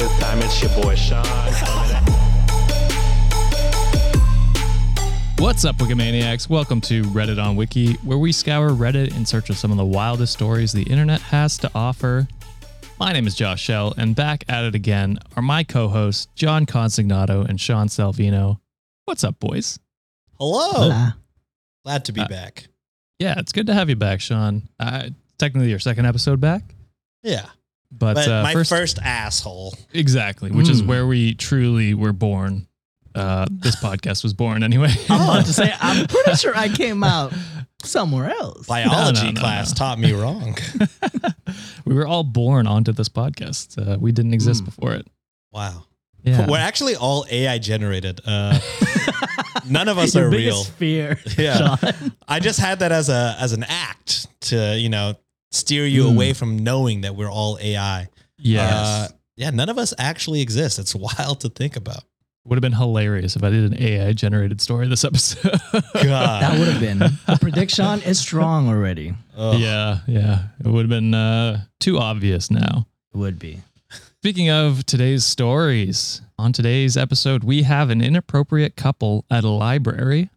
Power. For the fifth time, it's your boy Sean. What's up, Wikimaniacs? Welcome to Reddit on Wiki, where we scour Reddit in search of some of the wildest stories the internet has to offer. My name is Josh Shell, and back at it again are my co hosts, John Consignato and Sean Salvino. What's up, boys? Hello. Glad to be Uh, back. Yeah, it's good to have you back, Sean. Uh, technically, your second episode back, Yeah. But, But uh, my first, first, asshole. exactly, which is Mm. where we truly were born. Uh, this podcast was born anyway. I'm about to say, I'm pretty sure I came out somewhere else. Biology no, no, class no. taught me wrong. we were all born onto this podcast. Uh, we didn't exist Mm. before it. wow. Yeah. We're actually all AI generated. Uh, none of us Your are real. fear. Yeah. Sean. I just had that as a as an act to, you know, steer you Mm. away from knowing that we're all AI. Yes. Uh, yeah, none of us actually exist. It's wild to think about. Would have been hilarious if I did an AI generated story this episode. God. That would have been. The prediction is strong already. Ugh. yeah, yeah. It would have been uh, too obvious now. It would be. Speaking of today's stories, on today's episode, we have an inappropriate couple at a library.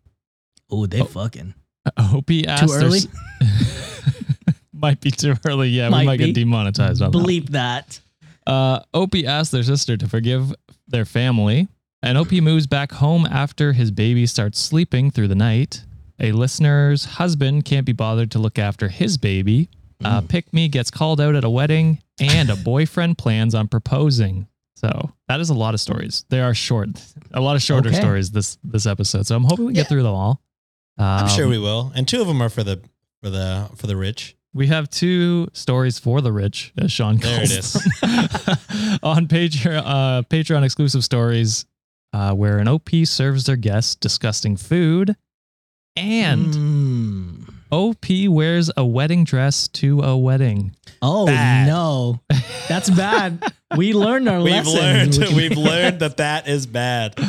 Oh, they Oh. fucking. OP asked their early? s- might be too early. Yeah, we Might might be. get demonetized on that. Bleep that. Uh, OP asks their sister to forgive their family, and OP moves back home after his baby starts sleeping through the night. A listener's husband can't be bothered to look after his baby. Uh, Mm. Pick Me gets called out at a wedding, and a boyfriend plans on proposing. So that is a lot of stories. They are short, a lot of shorter Okay. stories this this episode. So I'm hoping we get Yeah. through them all. I'm sure Um, we will. And two of them are for the for the for the rich. We have two stories for the rich, as Sean There calls it is. on Patreon, uh, Patreon exclusive stories, uh, where an OP serves their guests disgusting food, and Mm. OP wears a wedding dress to a wedding. Oh Bad. no, that's bad. we learned our We've lesson. learned We we've learned that that is bad.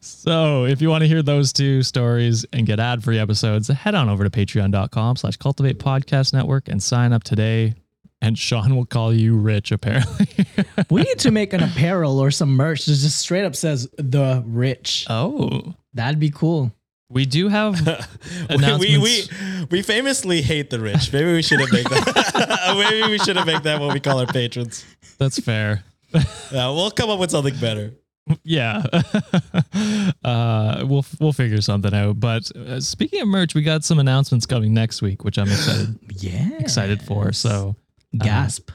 So if you want to hear those two stories and get ad-free episodes, head on over to patreon.com slash cultivate podcast network and sign up today. And Sean will call you rich, apparently. we need to make an apparel or some merch that just straight up says the rich. oh. That'd be cool. We do have we, we, we we famously hate the rich. Maybe we shouldn't make that. Maybe we shouldn't make that what we call our patrons. that's fair. Yeah, we'll come up with something better. Yeah. uh, we'll we'll figure something out. But uh, speaking of merch, we got some announcements coming next week, which I'm excited Yeah. excited for. So gasp.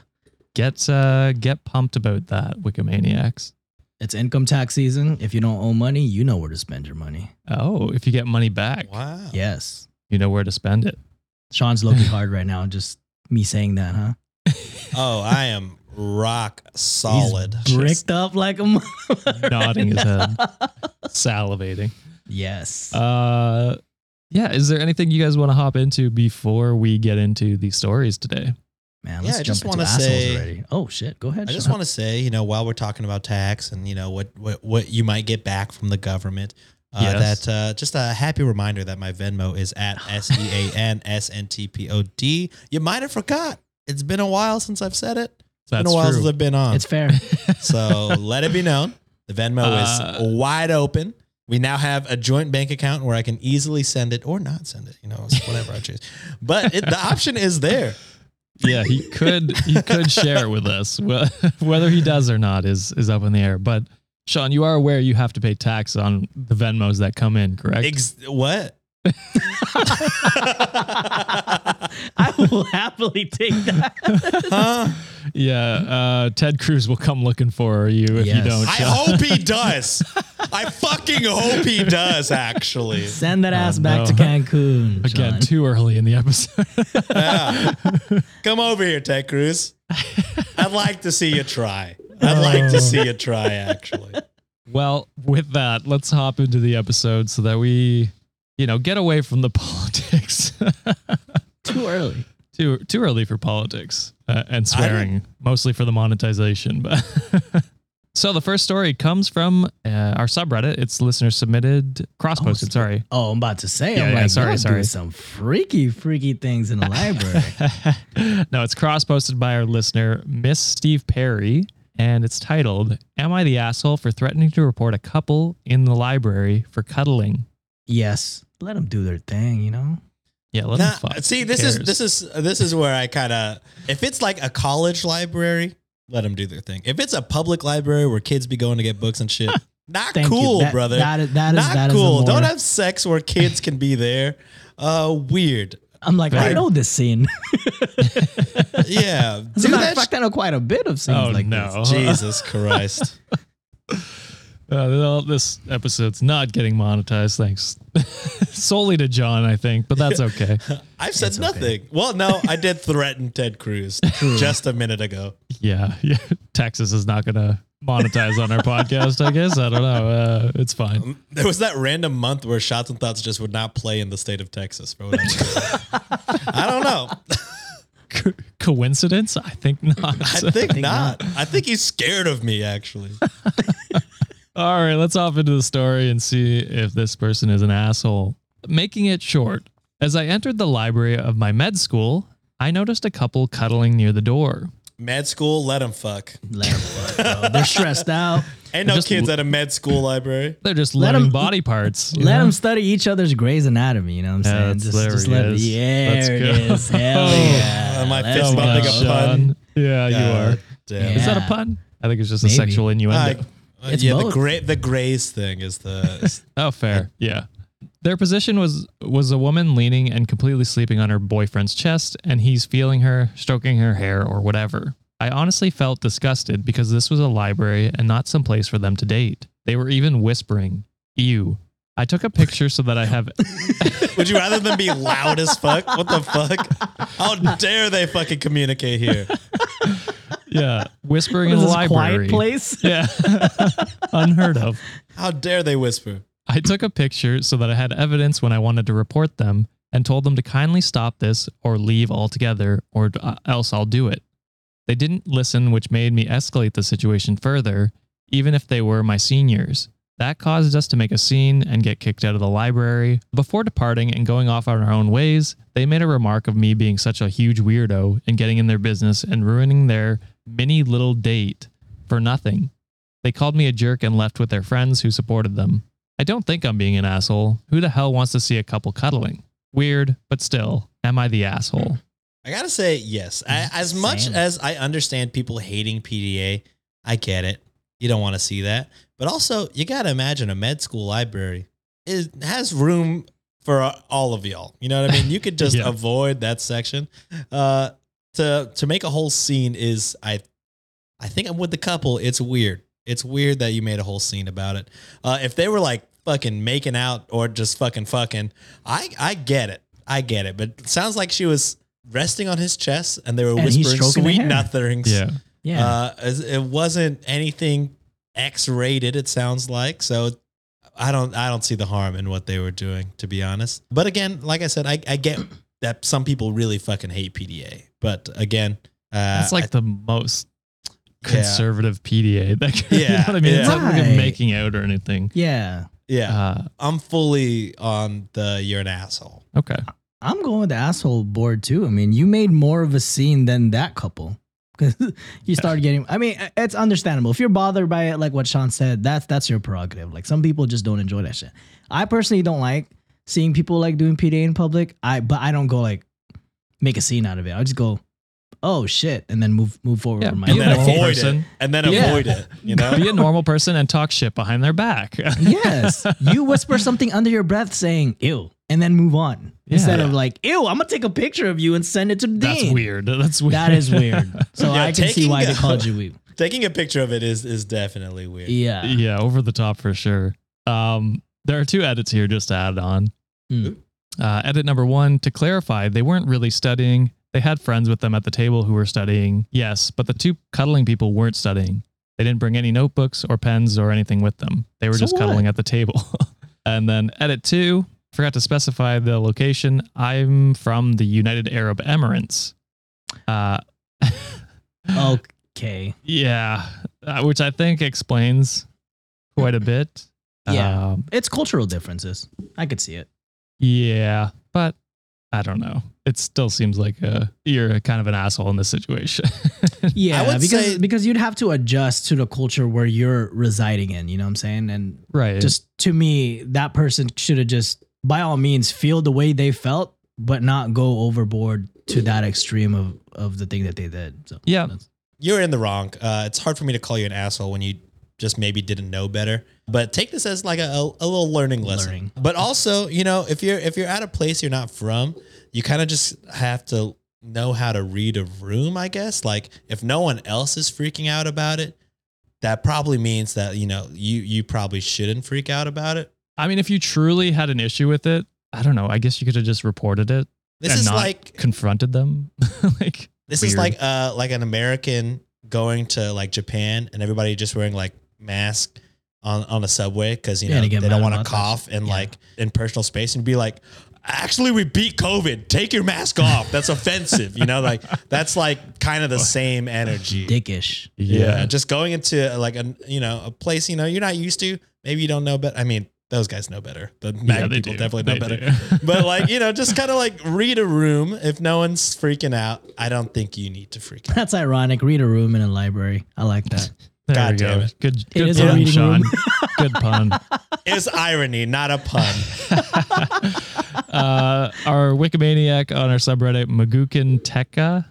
get uh, get pumped about that, Wikimaniacs. It's income tax season. If you don't owe money, you know where to spend your money. Oh, if you get money back, Wow. Yes. you know where to spend it. Sean's looking hard right now. Just me saying that, huh? Oh, I am rock solid. He's bricked up like a. mo- Nodding his head, salivating. yes. Uh, yeah. Is there anything you guys want to hop into before we get into the stories today? Man, yeah, let's I jump just wanna say- already. Oh shit! Go ahead. I just want to say, you know, while we're talking about tax and you know what what, what you might get back from the government, uh, Yes. that uh, just a happy reminder that my Venmo is at S E A N S N T P O D. You might have forgot. It's been a while since I've said it. It's been a while true. since I've been on. It's fair. So let it be known the Venmo Uh, is wide open. We now have a joint bank account where I can easily send it or not send it. You know, whatever I choose. But it, the option is there. Yeah, he could he could share it with us. Whether he does or not is is up in the air. But Sean, you are aware you have to pay tax on the Venmos that come in, correct? Ex- what? I will happily take that. Huh? Yeah, uh, Ted Cruz will come looking for you if you don't. I Sean. hope he does. I fucking hope he does. Actually, Send that ass back no. to Cancun. Again, Sean. too early in the episode. come over here, Ted Cruz. I'd like to see you try. I'd like to see you try. Actually, well, with that, let's hop into the episode so that we, you know, get away from the politics. Too early. too too early for politics uh, and swearing, mostly for the monetization. But so the first story comes from uh, our subreddit. It's listener submitted, cross posted. Oh, sorry. Oh, I'm about to say. Yeah, I'm yeah, like, sorry, sorry. Do some freaky, freaky things in the library. no, it's cross posted by our listener, Miss Steve Perry, and it's titled "Am I the asshole for threatening to report a couple in the library for cuddling?" yes, let them do their thing. You know. Yeah, let Nah, them fuck. see, this is this is this is where I kind of if it's like a college library, let them do their thing. If it's a public library where kids be going to get books and shit, not Thank cool, That- brother. that is- that is- not that is a cool. more- Don't have sex where kids can be there. Uh, weird. I'm like, I know this scene. Yeah, As a matter of that. fact, I know quite a bit of scenes Oh like no! this. Jesus Christ. Uh, well, this episode's not getting monetized, thanks solely to John, I think, but that's okay. I've said It's okay. nothing. Well, no, I did threaten Ted Cruz just a minute ago. yeah, yeah. Texas is not going to monetize on our podcast, I guess. I don't know. Uh, it's fine. There was that random month where Shots and Thoughts just would not play in the state of Texas for whatever reason. I don't know. Co- coincidence? I think not. I think not. I think he's scared of me, actually. All right, let's hop into the story and see if this person is an asshole. Making it short, as I entered the library of my med school, I noticed a couple cuddling near the door. Med school, let them fuck. Let 'em fuck, bro. They're stressed out. Ain't no Just kids at a med school library. They're just Let them body parts. Let know? them study each other's Grey's Anatomy. You know what I'm Yeah, saying? that's- just, just let it. is. Yeah, Let's there go. it is. Hell Oh, yeah. my Let's fist Come bumping a pun. Yeah, you God are. damn. Is that a pun? I think it's just a sexual innuendo. Uh, Uh, it's yeah, the gray the grays thing is the Oh, fair. Yeah. Their position was was a woman leaning and completely sleeping on her boyfriend's chest, and he's feeling her, stroking her hair, or whatever. I honestly felt disgusted because this was a library and not some place for them to date. They were even whispering, "Ew." I took a picture so that I have. Would you rather than be loud as fuck? What the fuck? How dare they fucking communicate here? Yeah, whispering What in is the this, library. quiet place? Yeah, unheard of. How dare they whisper? I took a picture so that I had evidence when I wanted to report them and told them to kindly stop this or leave altogether or uh, else I'll do it. They didn't listen, which made me escalate the situation further, even if they were my seniors. That caused us to make a scene and get kicked out of the library. Before departing and going off on our own ways, they made a remark of me being such a huge weirdo and getting in their business and ruining their mini little date for nothing. They called me a jerk and left with their friends who supported them. I don't think I'm being an asshole. Who the hell wants to see a couple cuddling? Weird, but still, am I the asshole? I gotta say yes. I, as much Same. as I understand people hating PDA, I get it. You don't want to see that, but also you gotta imagine a med school library it has room for uh, all of y'all. You know what I mean? You could just Yeah. avoid that section. Uh, to to make a whole scene is I, I think I'm with the couple. It's weird. It's weird that you made a whole scene about it. Uh, if they were like fucking making out or just fucking fucking, I I get it. I get it. But it sounds like she was resting on his chest and they were And whispering sweet nothings. Yeah. Yeah. Uh, it wasn't anything X rated. It sounds like so. I don't. I don't see the harm in what they were doing, to be honest. But again, like I said, I, I get that some people really fucking hate PDA. But again, uh, That's like I- the most Yeah. conservative PDA. That could, you know Yeah, what I mean? It's yeah. not like Right. making out or anything. yeah. yeah. Uh, I'm fully on the you're an asshole. okay. I'm going with the asshole board too. I mean, you made more of a scene than that couple. Because you started getting. I mean, it's understandable if you're bothered by it, like what Sean said. That's that's your prerogative. Like some people just don't enjoy that shit. I personally don't like seeing people like doing PDA in public. I but I don't go like make a scene out of it. I just go, oh shit, and then move move forward Yeah, with my And a then life. normal avoid person. it. And then Yeah. avoid it. You know. Be a normal person and talk shit behind their back. yes, you whisper something under your breath saying "ew," and then move on instead Yeah. of like, ew, I'm gonna take a picture of you and send it to the That's dean. weird. That's weird. That is weird. So Yeah, I can see taking why a- they called you weeb. Taking a picture of it is is definitely weird. Yeah. yeah, over the top for sure. Um, there are two edits here just to add on. Mm. Uh, edit number one to clarify, they weren't really studying. They had friends with them at the table who were studying, yes, but the two cuddling people weren't studying. They didn't bring any notebooks or pens or anything with them. They were So just what? cuddling at the table. and then edit two, forgot to specify the location. I'm from the United Arab Emirates. Uh, Okay. yeah, uh, which I think explains quite a bit. Yeah. Um, It's cultural differences. I could see it. Yeah, but I don't know. It still seems like uh you're kind of an asshole in this situation. Yeah, would because say- because you'd have to adjust to the culture where you're residing in. You know what I'm saying? And right. just to me, that person should have just, by all means, feel the way they felt, but not go overboard to that extreme of of the thing that they did. So Yeah. You're in the wrong. Uh, it's hard for me to call you an asshole when you just maybe didn't know better. But take this as like a, a, a little learning lesson. Learning. But also, you know, if you're if you're at a place you're not from, you kind of just have to know how to read a room, I guess. Like if no one else is freaking out about it, that probably means that, you know, you you probably shouldn't freak out about it. I mean, if you truly had an issue with it, I don't know. I guess you could have just reported it This and is not like confronted them. like This is like uh like an American going to like Japan and everybody just wearing like mask on on the subway because you know they don't want to cough shit. and Yeah. like in personal space and be like, actually we beat COVID. Take your mask off. That's offensive. You know, like that's like kind of the same energy. dickish. Yeah. just going into like a you know a place you know you're not used to. Maybe you don't know, but I mean those guys know better. The Yeah, people do. definitely know They better. but like you know, just kind of like read a room. If no one's freaking out, I don't think you need to freak out. That's ironic. Read a room in a library. I like that. There God we go. damn it. Good, good is a pun, reading Sean. room. good pun. It's irony, not a pun. uh, our Wikimaniac on our subreddit, Magukin Teka,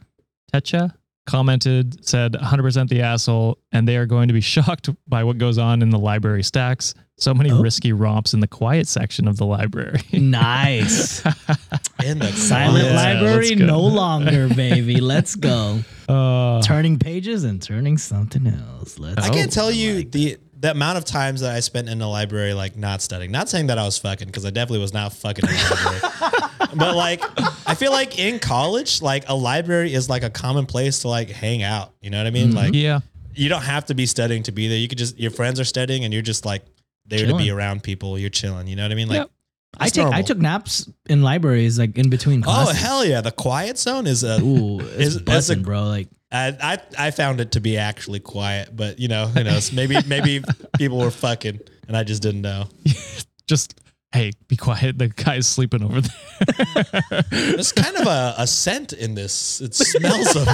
Techa, commented, said 100% the asshole, and they are going to be shocked by what goes on in the library stacks. So many Oh. risky romps in the quiet section of the library. nice. In the Silent Yeah, library no longer, baby. Let's go. Uh, Turning pages and turning something else. Let's I Oh, can't tell I you like the the amount of times that I spent in the library like not studying. Not saying that I was fucking because I definitely was not fucking in the library. but like I feel like in college, like a library is like a common place to like hang out. You know what I mean? Mhm. Like yeah. you don't have to be studying to be there. You could just your friends are studying and you're just like there to be around people. You're chilling. You know what I mean? Like Yep. I take I took naps in libraries like in between classes. Oh hell yeah! The quiet zone is a. Ooh, it's Is- is a- bro. Like I, I I found it to be actually quiet, but you know who knows? Maybe maybe people were fucking and I just didn't know. Just, hey, be quiet. The guy's sleeping over there. There's kind of a, a scent in this. It smells of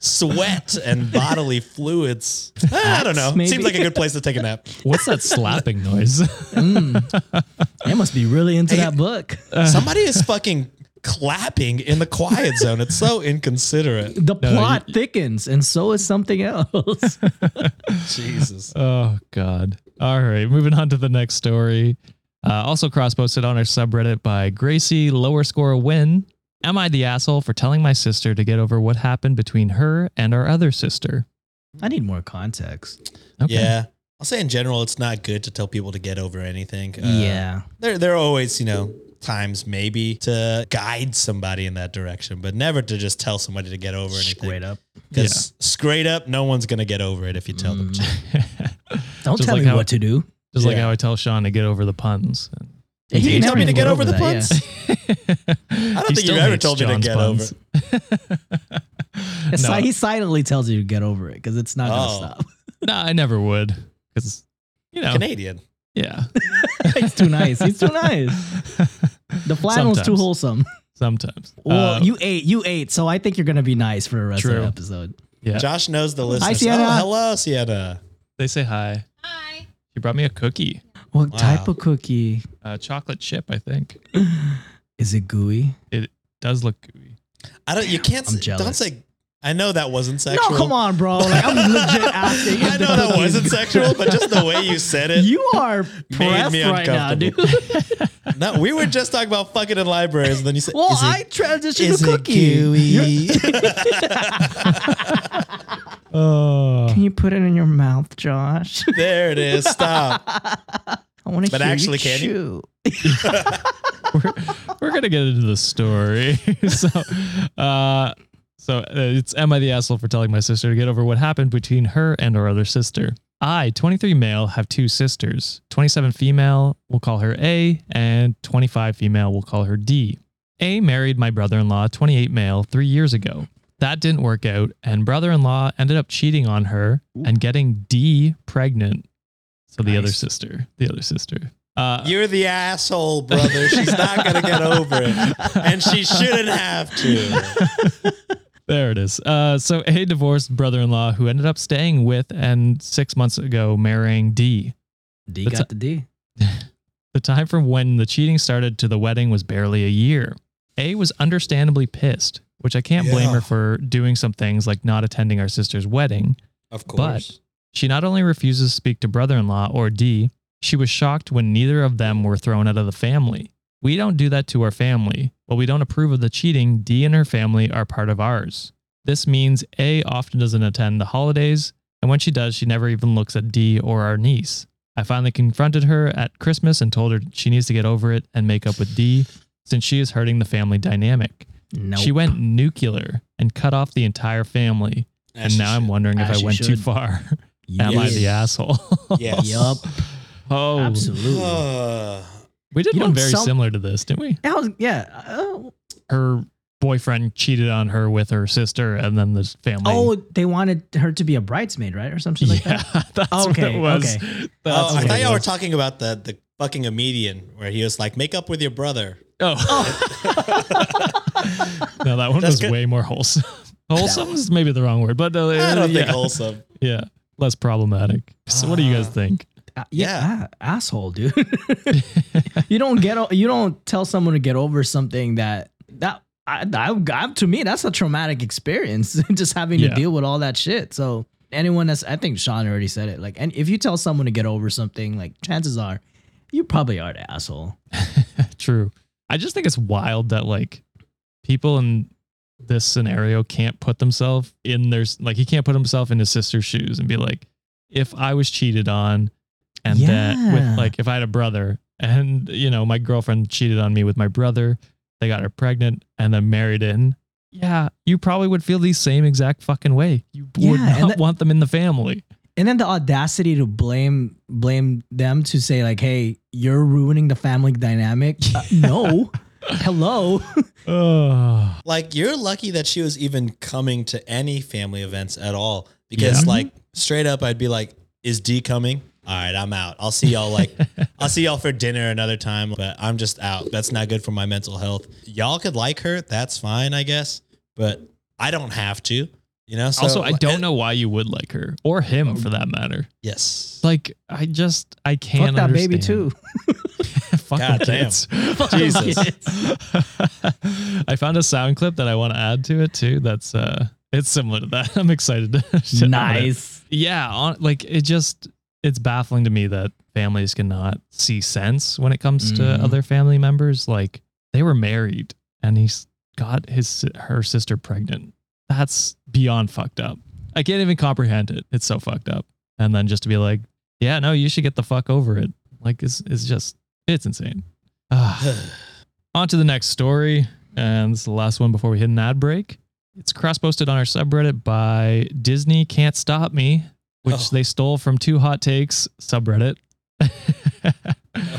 sweat and bodily fluids. I don't know. maybe? Seems like a good place to take a nap. What's that slapping noise? mm, they must be really into Hey, that book. Somebody is fucking clapping in the quiet zone. It's so inconsiderate. The No, plot thickens, and so is something else. Jesus. Oh God! All right, moving on to the next story. Uh, also cross posted on our subreddit by Gracie Lower Score Win. Am I the asshole for telling my sister to get over what happened between her and our other sister? I need more context. Okay. Yeah. I'll say in general, it's not good to tell people to get over anything. Uh, yeah, There, there are always, you know, times maybe to guide somebody in that direction, but never to just tell somebody to get over anything. straight up. Because straight up, no one's gonna get over it if you tell them Mm. to. Don't Just tell like me how- what to do. Just like Yeah. how I tell Sean to get over the puns. He you never tell me to get over the that, puns? I don't think you ever told me to get over. Yeah. No. He silently tells you to get over it because it's not Oh. gonna stop. no, I never would, because you know, Canadian. yeah. He's too nice. He's too nice. The flannel's too Sometimes. wholesome. Sometimes. Well, Uh, you ate. You ate, so I think you're gonna be nice for the rest of the episode. yeah. Josh knows the listeners. Sienna. Oh, hello, Sienna. They say hi. Hi. She brought me a cookie, What Wow. type of cookie? a chocolate chip. I think Is it gooey? It does look gooey. I don't. You can't. I'm say- Don't jealous. say. I know that wasn't sexual. No, come on, bro. Like I'm legit asking. if I know that cookie wasn't sexual, but just the way you said it. You are pressed me right now, dude. uncomfortable. No, we were just talking about fucking in libraries, and then you said, Well, is it- I transitioned is to it cookie. gooey? Oh, Can you put it in your mouth, Josh? there it is. Stop. I want to But hear actually, you can you? chew. we're, we're gonna get into the story. so, uh, so uh, it's am I the asshole for telling my sister to get over what happened between her and her other sister? I, 23 male, have two sisters. 27 female, we'll call her A, and 25 female, we'll call her D. A married my brother-in-law, 28 male, three years ago. That didn't work out, and brother-in-law ended up cheating on her and getting D pregnant. So the other Nice. sister, the other sister. Uh, You're the asshole, brother. She's not gonna get over it, and she shouldn't have to. There it is. Uh, so a divorced brother-in-law who ended up staying with and six months ago marrying D. D That's got the D. The time from when the cheating started to the wedding was barely a year. A was understandably pissed, which I can't blame her for doing some things like not attending our sister's wedding. Of course. But she not only refuses to speak to brother-in-law or D, she was shocked when neither of them were thrown out of the family. We don't do that to our family. While we don't approve of the cheating, D and her family are part of ours. This means A often doesn't attend the holidays, and when she does, she never even looks at D or our niece. I finally confronted her at Christmas and told her she needs to get over it and make up with D since she is hurting the family dynamic. No. She went nuclear and cut off the entire family. As and she now I'm should. wondering if I she went too should. far. Am I the asshole? Yes. Yup. oh, Absolutely. Uh, we did You one very some- similar to this, didn't we? That was yeah. Uh, Her boyfriend cheated on her with her sister, and then the family. oh, they wanted her to be a bridesmaid, right, or something like yeah, that. that's what Okay, it was. okay. That's oh, I thought y'all were talking about the the fucking comedian where he was like, "Make up with your brother." Oh, no, that one That's was good. way more wholesome. Wholesome is maybe the wrong word, but uh, I don't yeah, think wholesome. yeah, less problematic. So, what do you guys Ah. think? Uh, yeah, a- asshole, dude. you don't get you don't tell someone to get over something that that I, I, I to me that's a traumatic experience just having Yeah. to deal with all that shit. So anyone that's I think Sean already said it. Like, and if you tell someone to get over something, like chances are you probably are the asshole. True. I just think it's wild that like people in this scenario can't put themselves in their like he can't put himself in his sister's shoes and be like, if I was cheated on and that with like if I had a brother and you know my girlfriend cheated on me with my brother, they got her pregnant and then married in. Yeah, you probably would feel the same exact fucking way. You would Yeah, and not that- want them in the family. And then the audacity to blame blame them to say like, "Hey, you're ruining the family dynamic." Uh, no, hello. Oh, Like you're lucky that she was even coming to any family events at all. Because Yeah. like straight up, I'd be like, "Is D coming?" All right, I'm out. I'll see y'all like I'll see y'all for dinner another time, but I'm just out. That's not good for my mental health. Y'all could like her, that's fine, I guess, but I don't have to. You know. So, also, I don't and- know why you would like her or him for that matter. Yes. Like, I just I can't. Fuck that baby too. Fuck God the damn. kids. Jesus. I found a sound clip that I want to add to it too. That's uh, it's similar to that. I'm excited. To share on it. nice. Yeah, on, like it just it's baffling to me that families cannot see sense when it comes to Mhm. other family members. Like they were married and he's got his her sister pregnant. That's beyond fucked up. I can't even comprehend it. It's so fucked up. And then just to be like, yeah, no, you should get the fuck over it. Like it's it's just it's insane. On to the next story. And this is the last one before we hit an ad break. It's cross posted on our subreddit by Disney Can't Stop Me, which Oh. they stole from Two Hot Takes subreddit.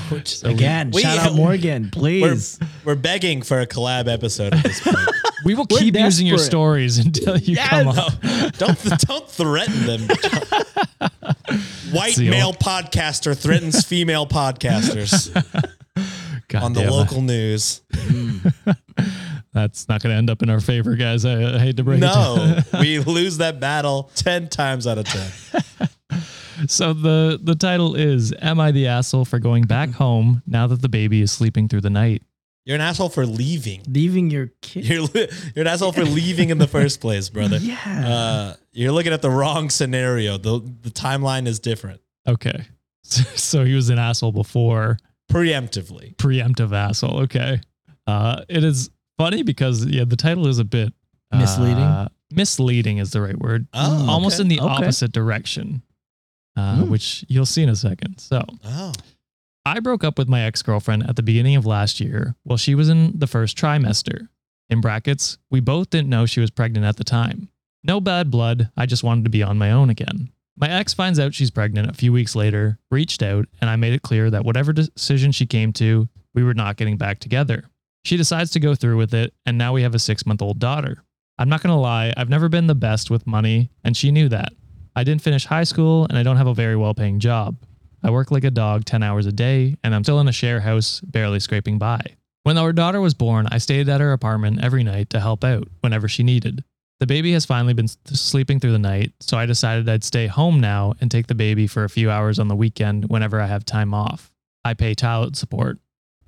Which- So Again, we- shout out Morgan, please. We're begging for a collab episode at this point. we will We're keep using your stories until you Yes. come No, don't don't threaten them. White It's male old- podcaster threatens female podcasters God on the damn it. local news. Mm. That's not going to end up in our favor, guys. I, I hate to break it. No, we lose that battle ten times out of ten. So the the title is "Am I the asshole for going back home now that the baby is sleeping through the night?" You're an asshole for leaving. Leaving your kid. You're you're an asshole for leaving in the first place, brother. yeah. Uh, you're looking at the wrong scenario. the The timeline is different. Okay, so he was an asshole before preemptively. Preemptive asshole. Okay. Uh, it is funny because yeah, the title is a bit uh, Misleading? misleading is the right word. Oh, Almost okay. in the Okay. opposite direction, uh, Hmm. which you'll see in a second. So Oh, I broke up with my ex girlfriend at the beginning of last year while she was in the first trimester. In brackets, we both didn't know she was pregnant at the time. No bad blood, I just wanted to be on my own again. My ex finds out she's pregnant a few weeks later, reached out, and I made it clear that whatever decision she came to, we were not getting back together. She decides to go through with it, and now we have a six month old daughter. I'm not gonna lie, I've never been the best with money, and she knew that. I didn't finish high school, and I don't have a very well paying job. I work like a dog 10 hours a day, and I'm still in a share house, barely scraping by. When our daughter was born, I stayed at her apartment every night to help out whenever she needed. The baby has finally been sleeping through the night, so I decided I'd stay home now and take the baby for a few hours on the weekend whenever I have time off. I pay child support.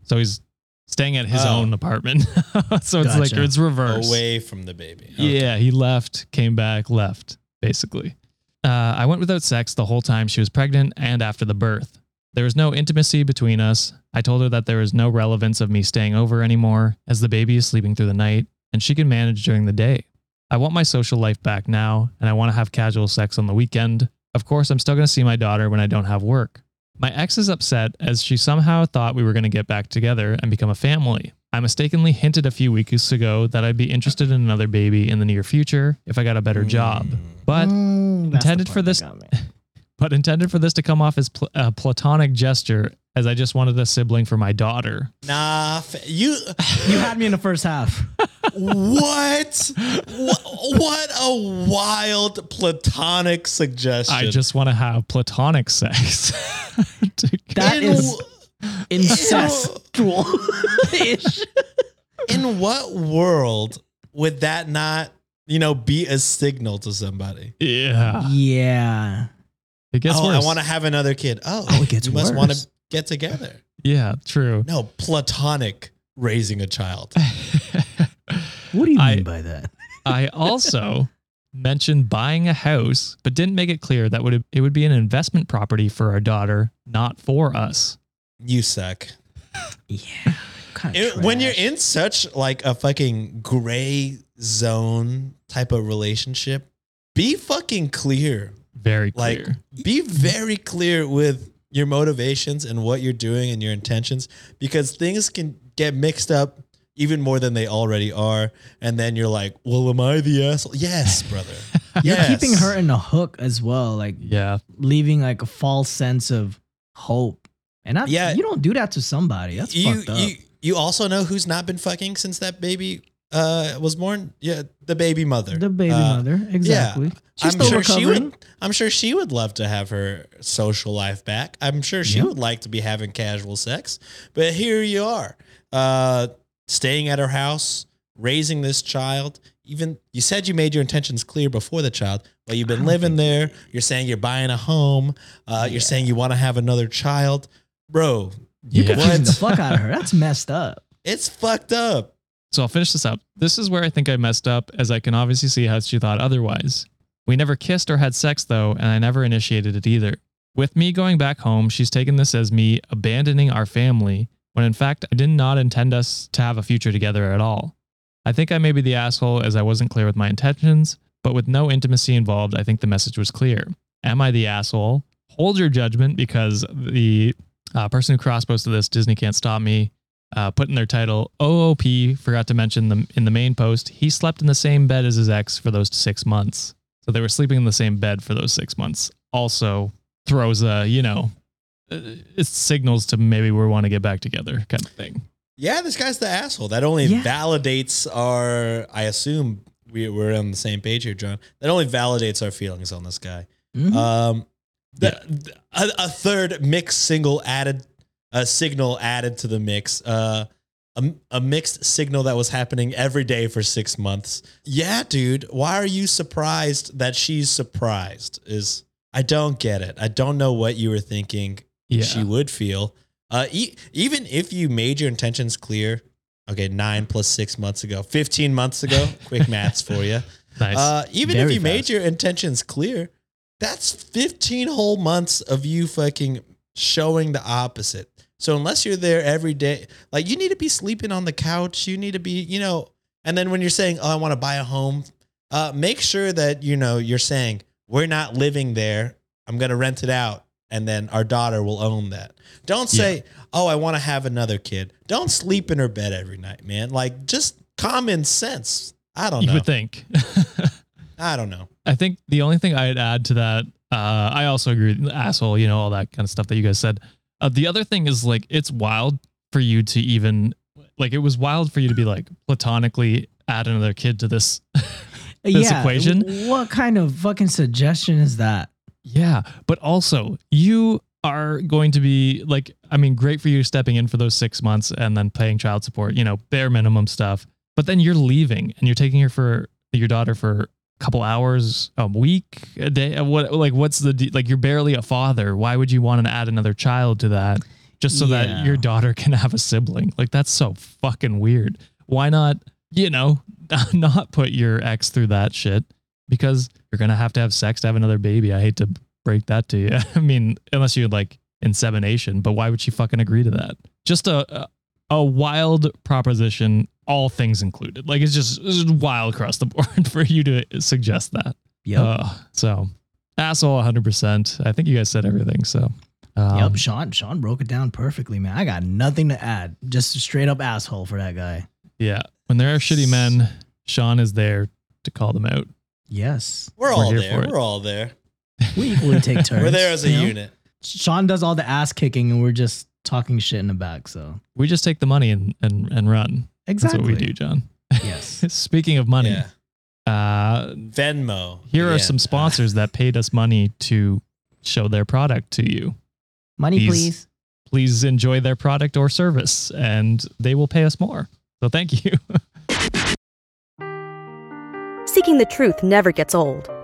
So he's staying at his Oh. own apartment. so it's like it's reverse. away from the baby. Okay. Yeah, he left, came back, left, basically. Uh, I went without sex the whole time she was pregnant and after the birth. There was no intimacy between us. I told her that there was no relevance of me staying over anymore, as the baby is sleeping through the night and she can manage during the day. I want my social life back now, and I want to have casual sex on the weekend. Of course, I'm still going to see my daughter when I don't have work. My ex is upset as she somehow thought we were going to get back together and become a family. I mistakenly hinted a few weeks ago that I'd be interested in another baby in the near future if I got a better job. But Mm, that's the intended part for that this- got me. but intended for this to come off as pl- a platonic gesture as I just wanted a sibling for my daughter. Nah, f- you. You had me in the first half. what? what? What a wild platonic suggestion. I just want to have platonic sex. To- That In is incestual. ish. in what world would that not, you know, be a signal to somebody? yeah. Yeah. It gets oh, worse. I want to have another kid. Oh, Oh, it gets you must want to get together. yeah, true. No, platonic raising a child. What do you I- mean by that? I also mentioned buying a house, but didn't make it clear that would it would be an investment property for our daughter, not for us. You suck. Yeah. It- when you're in such like a fucking gray zone type of relationship, be fucking clear. Very Like, clear. be very clear with your motivations and what you're doing and your intentions because things can get mixed up even more than they already are. And then you're like, well, am I the asshole? Yes, brother. you're keeping her in a hook as well, like yeah. leaving like a false sense of hope. And that's, Yeah. you don't do that to somebody. That's you, fucked up. you, you also know who's not been fucking since that baby uh, was born? Yeah, the baby mother. the baby Uh, mother, exactly. She's I'm sure she would. I'm sure she would love to have her social life back. I'm sure she Yeah. would like to be having casual sex. But here you are, uh, staying at her house, raising this child. Even you said you made your intentions clear before the child, but you've been living there. You're saying you're buying a home. Uh, You're saying you want to have another child, bro. You Yeah. confusing the fuck out of her. That's messed up. It's fucked up. So I'll finish this up. This is where I think I messed up, as I can obviously see how she thought otherwise. We never kissed or had sex, though, and I never initiated it either. With me going back home, she's taken this as me abandoning our family, when in fact, I did not intend us to have a future together at all. I think I may be the asshole as I wasn't clear with my intentions, but with no intimacy involved, I think the message was clear. Am I the asshole? Hold your judgment because the uh, person who cross posted this, Disney Can't Stop Me, uh, put in their title OOP forgot to mention them in the main post. He slept in the same bed as his ex for those six months, so they were sleeping in the same bed for those six months. Also throws a you know, uh, it signals to maybe we want to get back together kind of thing. Yeah, this guy's the asshole. That only Yeah. validates our. I assume we, we're on the same page here, John. That only validates our feelings on this guy. Mhm. Um, the, the- a, a third mixed single added, a signal added to the mix. Uh, a, a mixed signal that was happening every day for six months. Yeah, dude. Why are you surprised that she's surprised? Is I don't get it. I don't know what you were thinking Yeah, she would feel. Uh, e- even if you made your intentions clear, okay, nine plus six months ago, 15 months ago, quick maths for you. nice. Uh, even if Very you made your intentions clear, that's 15 whole months of you fucking showing the opposite. So unless you're there every day, like you need to be sleeping on the couch. You need to be, you know. And then when you're saying, "Oh, I want to buy a home," uh, make sure that you know you're saying, "We're not living there. I'm going to rent it out." And then our daughter will own that. Don't say, "Oh, I want to have another kid." Don't sleep in her bed every night, man. Like just common sense. I don't You know. would think. I don't know. I think the only thing I'd add to that, uh, I also agree, asshole, you know, all that kind of stuff that you guys said. Uh, the other thing is like, it's wild for you to even, like, it was wild for you to be like platonically add another kid to this. This equation? What kind of fucking suggestion is that? yeah. But also, you are going to be like, I mean, great for you stepping in for those six months and then paying child support, you know, bare minimum stuff. But then you're leaving and you're taking her for your daughter for couple hours a week, a day. uh, What like what's the like? You're barely a father. Why would you want to add another child to that just so Yeah. that your daughter can have a sibling? Like that's so fucking weird. Why not? You know, not put your ex through that shit because you're gonna have to have sex to have another baby. I hate to break that to you. I mean, unless you're like insemination, but why would she fucking agree to that? Just a a, a wild proposition, all things included. Like it's just, it's just wild across the board for you to suggest that. Yeah. Uh, so asshole 100%. I think you guys said everything. So um, yep. Sean Sean broke it down perfectly, man. I got nothing to add. Just straight up asshole for that guy. yeah, when there are shitty men, Sean is there to call them out. Yes. We're, We're all here there. for. We're all there. We equally take turns. We're there as a you know? unit. Sean does all the ass kicking and we're just talking shit in the back. So We just take the money and, and, and run. exactly That's what we do, John. Yes. Speaking of money, Yeah. uh, Venmo. here are Yeah. some sponsors that paid us money to show their product to you. Money, These- please. Please enjoy their product or service, and they will pay us more. So thank you. Seeking the truth never gets old.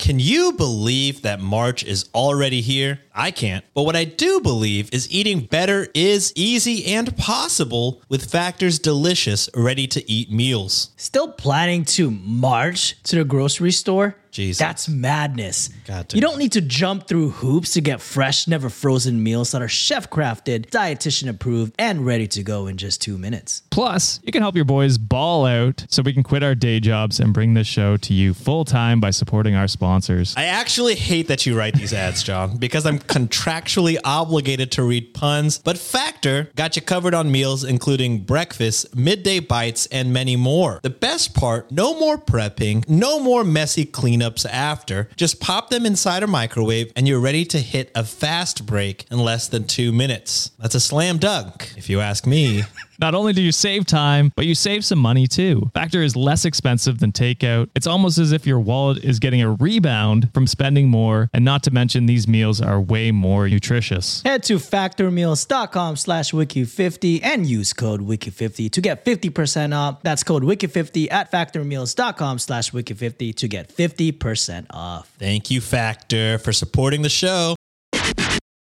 Can you believe that March is already here? I can't. But what I do believe is eating better is easy and possible with Factor's delicious, ready to eat meals. Still planning to march to the grocery store? Jesus. That's madness. God you don't need to jump through hoops to get fresh, never frozen meals that are chef crafted, dietitian approved, and ready to go in just two minutes. Plus, you can help your boys ball out so we can quit our day jobs and bring this show to you full time by supporting our sponsors. I actually hate that you write these ads, John, because I'm contractually obligated to read puns, but Factor got you covered on meals including breakfast, midday bites, and many more. The best part no more prepping, no more messy cleanups after. Just pop them inside a microwave and you're ready to hit a fast break in less than two minutes. That's a slam dunk, if you ask me. Not only do you save time, but you save some money too. Factor is less expensive than takeout. It's almost as if your wallet is getting a rebound from spending more, and not to mention these meals are way more nutritious. Head to factormeals.com slash wiki50 and use code wiki50 to get 50% off. That's code wiki50 at factormeals.com slash wiki50 to get 50% off. Thank you, Factor, for supporting the show.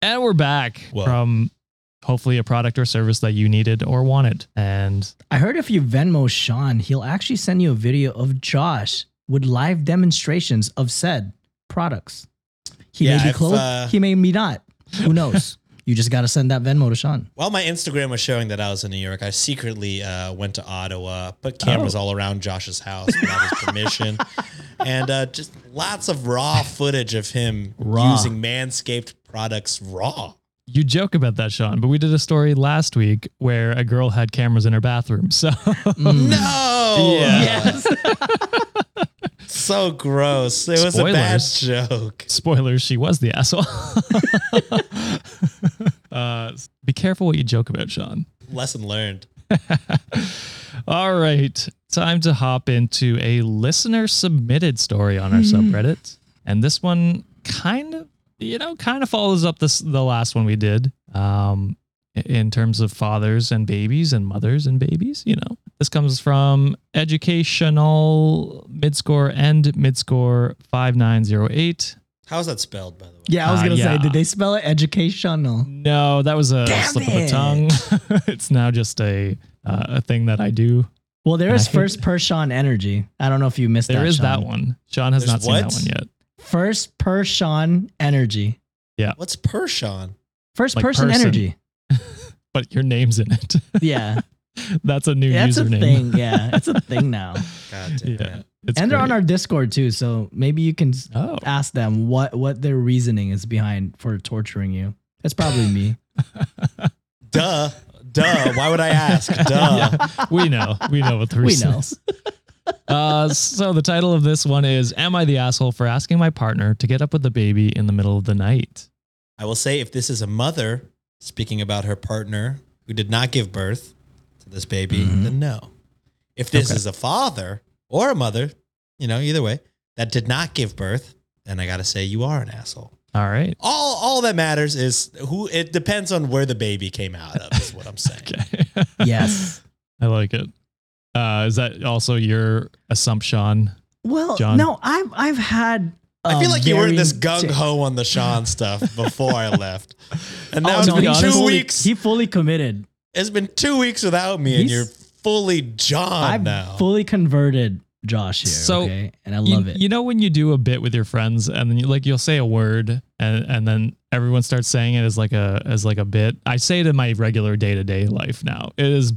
And we're back Whoa. from hopefully a product or service that you needed or wanted. And I heard if you Venmo Sean, he'll actually send you a video of Josh with live demonstrations of said products. He Yeah, may be if, close, uh, he may be not. Who knows? you just got to send that Venmo to Sean. While my Instagram was showing that I was in New York, I secretly uh, went to Ottawa, put cameras all around Josh's house without his permission, and uh, just lots of raw footage of him Raw. using Manscaped products raw. You joke about that, Sean, but we did a story last week where a girl had cameras in her bathroom. So No, Yeah. so gross. It was a bad joke. spoilers, she was the asshole. uh, be careful what you joke about, Sean. Lesson learned. All right. Time to hop into a listener submitted story on our subreddit. And this one kind of, you know, kind of follows up this the last one we did. Um in terms of fathers and babies and mothers and babies, you know. This comes from educational midscore and midscore 5908. How's that spelled, by the way? Yeah, I was Uh, gonna yeah. say, did they spell it educational? No, that was a Damn slip of the tongue. it's now just a uh, a thing that I do. Well, there is I is hate first person energy. I don't know if you missed There that. is Sean. that one. Sean has There's not seen what? that one yet. First person energy. Yeah. What's Pershon? First Like person, person. energy. But your name's in it. Yeah, That's a new that's a username. thing. Yeah, it's a thing now. God damn yeah. it. It's and they're on great. our Discord too, so maybe you can s- Oh. ask them what what their reasoning is behind for torturing you. It's probably me. Duh. Duh. Why would I ask? Duh. we know. We know what the We reason know. is. Uh, so the title of this one is Am I the Asshole for Asking My Partner to Get Up with the Baby in the Middle of the Night? I will say if this is a mother speaking about her partner who did not give birth to this baby, Mhm. then no. If this Okay. is a father or a mother, you know, either way, that did not give birth, then I gotta say you are an asshole. All right. All all that matters is who it depends on where the baby came out of, is what I'm saying. Okay. Yes. I like it. Uh, is that also your assumption? Well, John? no, I've I've had. I feel um, like you were this gung ho on the Sean stuff before I left. And Oh, now it's no, been he two fully- weeks. He fully committed. it's been two weeks without me, and you're fully John I've now. fully converted Josh here. So, okay, and I You, love it. you know when you do a bit with your friends and then you like you'll say a word and and then everyone starts saying it as like a as like a bit. I say it in my regular day to day life now. It is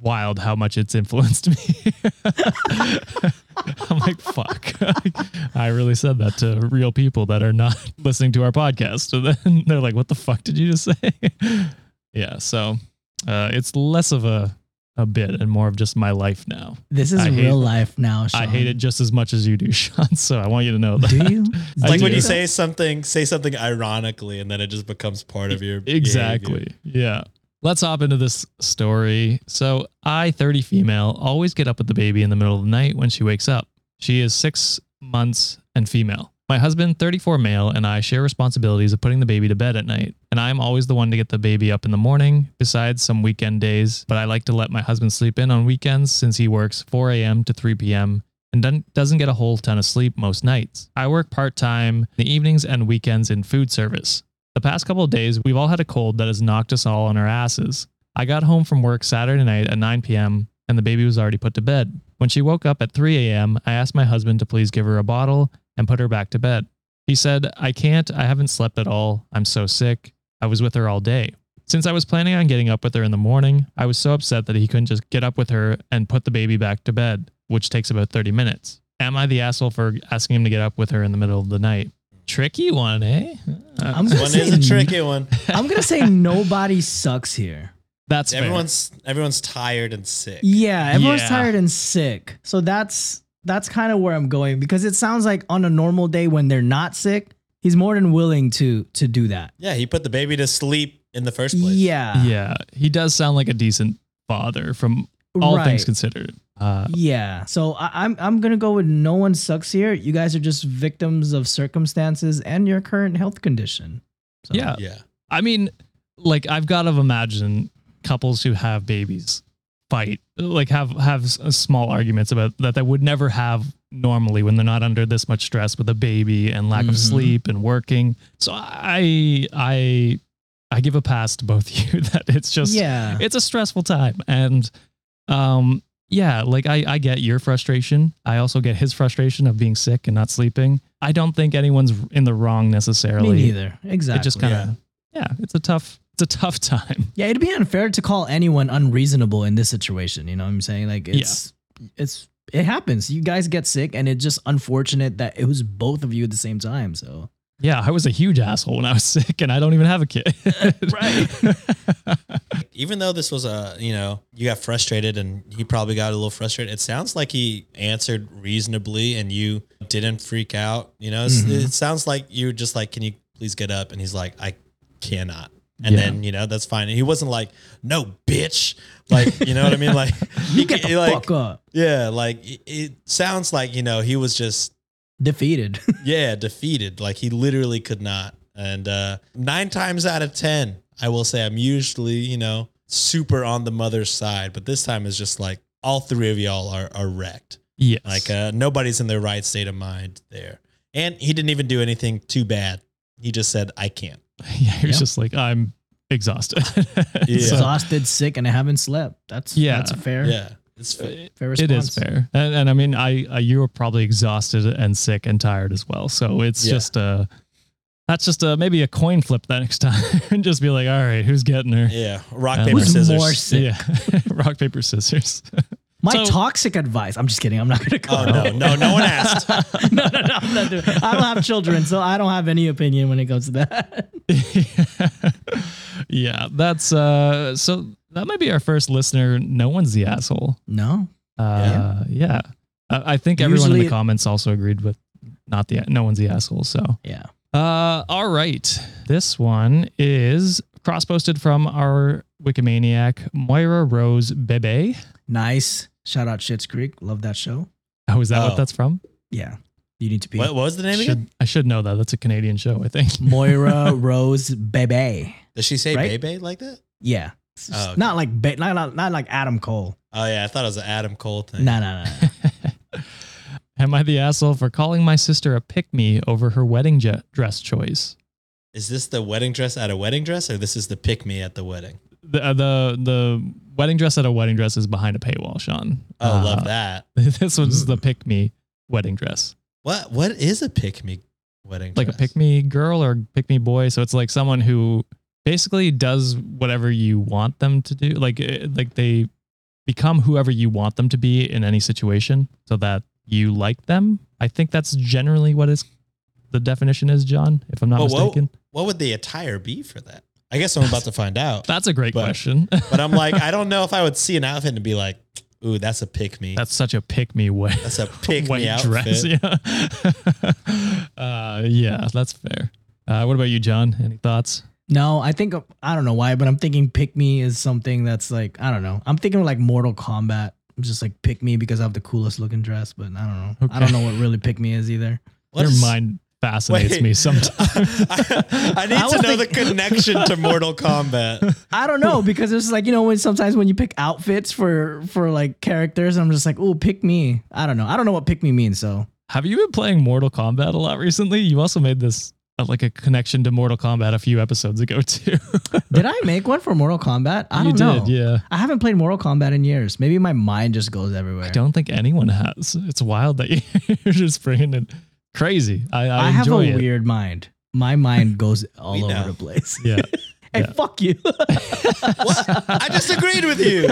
wild how much it's influenced me. I'm like, fuck. I really said that to real people that are not listening to our podcast. And then they're like, what the fuck did you just say? yeah. So uh, it's less of a, a bit and more of just my life now. this is I hate- real life now. Sean. I hate it just as much as you do, Sean. So I want you to know that. Do you? I like do. when you say something, say something ironically, and then it just becomes part of your behavior. Exactly. Yeah. Let's hop into this story. So, I, 30 female, always get up with the baby in the middle of the night when she wakes up. She is six months and female. My husband, 34 male, and I share responsibilities of putting the baby to bed at night. And I'm always the one to get the baby up in the morning, besides some weekend days. But I like to let my husband sleep in on weekends since he works 4 a.m. to 3 p.m. and doesn't get a whole ton of sleep most nights. I work part time the evenings and weekends in food service. The past couple of days, we've all had a cold that has knocked us all on our asses. I got home from work Saturday night at 9 p.m., and the baby was already put to bed. When she woke up at 3 a.m., I asked my husband to please give her a bottle and put her back to bed. He said, I can't. I haven't slept at all. I'm so sick. I was with her all day. Since I was planning on getting up with her in the morning, I was so upset that he couldn't just get up with her and put the baby back to bed, which takes about 30 minutes. Am I the asshole for asking him to get up with her in the middle of the night? Tricky one, eh? I'm gonna one say is a tricky one. I'm gonna say nobody sucks here. That's fair. Everyone's everyone's tired and sick. Yeah, everyone's Yeah. tired and sick. So that's that's kind of where I'm going because it sounds like on a normal day when they're not sick, he's more than willing to to do that. Yeah, he put the baby to sleep in the first place. Yeah. Yeah, he does sound like a decent father from all things considered. Uh, Yeah. So I, I'm I'm gonna go with no one sucks here. You guys are just victims of circumstances and your current health condition. So, yeah, Yeah. I mean, like I've got to imagine couples who have babies fight, like have have uh, small arguments about that they would never have normally when they're not under this much stress with a baby and lack of Mhm. sleep and working. So I I I give a pass to both you that it's just Yeah. it's a stressful time and um yeah like I, I get your frustration i also get his frustration of being sick and not sleeping i don't think anyone's in the wrong necessarily Me neither. Exactly. it just kind of yeah. it's a tough it's a tough time Yeah, it'd be unfair to call anyone unreasonable in this situation. You know what I'm saying? Like it's it's it happens. You guys get sick and it's just unfortunate that it was both of you at the same time. So yeah i was a huge asshole when i was sick and i don't even have a kid Right. Even though this was a, you know, you got frustrated and he probably got a little frustrated. It sounds like he answered reasonably and you didn't freak out. You know, It's- Mhm. it sounds like you were just like, "Can you please get up?" And he's like, "I cannot." And Yeah. then you know that's fine. And he wasn't like, "No, bitch," like you know what I mean? Like you he get the like, fuck up. Yeah, like it, it sounds like you know he was just Defeated. yeah defeated. Like he literally could not. And uh, nine times out of ten, I will say I'm usually you know super on the mother's side, but this time is just like all three of y'all are are wrecked. Yes. Like uh, nobody's in their right state of mind there. And he didn't even do anything too bad. He just said, "I can't." yeah, he was Yeah. just like, I'm exhausted. Yeah. So, Exhausted, sick, and I haven't slept. That's Yeah. That's a fair. Yeah, it's fa- Fair it is fair. And, and I mean, I, I you were probably exhausted and sick and tired as well. So it's Yeah. just a, that's just a, maybe a coin flip that next time and just be like, all right, who's getting her? yeah. Rock paper Who's scissors. more sick? Yeah. Rock, paper, scissors. My So- toxic advice. I'm just kidding. I'm not gonna call. Oh no, no, no one asked. no, no, no, I'm not doing- I don't have children, so I don't have any opinion when it comes to that. yeah. That's, uh, so that might be our first listener. No one's the asshole. No. Uh, yeah. I, I think everyone in the comments also agreed with not the, no one's the asshole. So, Yeah. Uh, all right. This one is cross posted from our Wikimaniac, Moira Rose Bebe. Nice. Shout out Schitt's Creek. Love that show. Oh, is that Oh. what that's from? Yeah. You need to be What, what was the name again? I should know that. That's a Canadian show, I think. Moira Rose Bebe. Does she say Right? Bebe like that? Yeah. It's just Oh, okay. Not like ba- not, not not like Adam Cole. Oh yeah, I thought it was an Adam Cole thing. No, no, no. Am I the asshole for calling my sister a pick me over her wedding je- dress choice? Is this the wedding dress at a wedding dress, or this is the pick me at the wedding? The, uh, the the wedding dress at a wedding dress is behind a paywall, Sean. Oh, Uh, love that. This one's the pick me wedding dress. What what is a pick me wedding? like a pick me girl or pick me boy. So it's like someone who basically does whatever you want them to do. Like eh, like they become whoever you want them to be in any situation, so that you like them. I think that's generally what is the definition is, John. If I'm not Well, mistaken. what would the attire be for that? I guess I'm about to find out. That's a great But- question. But I'm like, I don't know if I would see an outfit and be like, "Ooh, that's a pick me." that's such a pick me way. That's a pick me outfit. dress. Yeah. uh, yeah, that's fair. Uh, what about you, John? Any thoughts? No, I think I don't know why, but I'm thinking pick me is something that's like I don't know. I'm thinking like Mortal Kombat. Just like pick me because I have the coolest looking dress, but I don't know. I don't know what really pick me is either. What Your mind fascinates Wait. me sometimes. I, I need I to was know the connection to Mortal Kombat. I don't know because it's like you know when sometimes when you pick outfits for for like characters, I'm just like, oh, pick me. I don't know. I don't know what pick me means. So Have you been playing Mortal Kombat a lot recently? You also made this like a connection to Mortal Kombat a few episodes ago too. did I make one for Mortal Kombat? I you don't know. did, yeah. I haven't played Mortal Kombat in years. Maybe my mind just goes everywhere. I don't think anyone has. It's wild that you're just bringing it crazy. I, I, I, have a enjoy it. weird mind. My mind goes all over know. the place. Yeah. hey, Yeah. fuck you. What? I just agreed with you.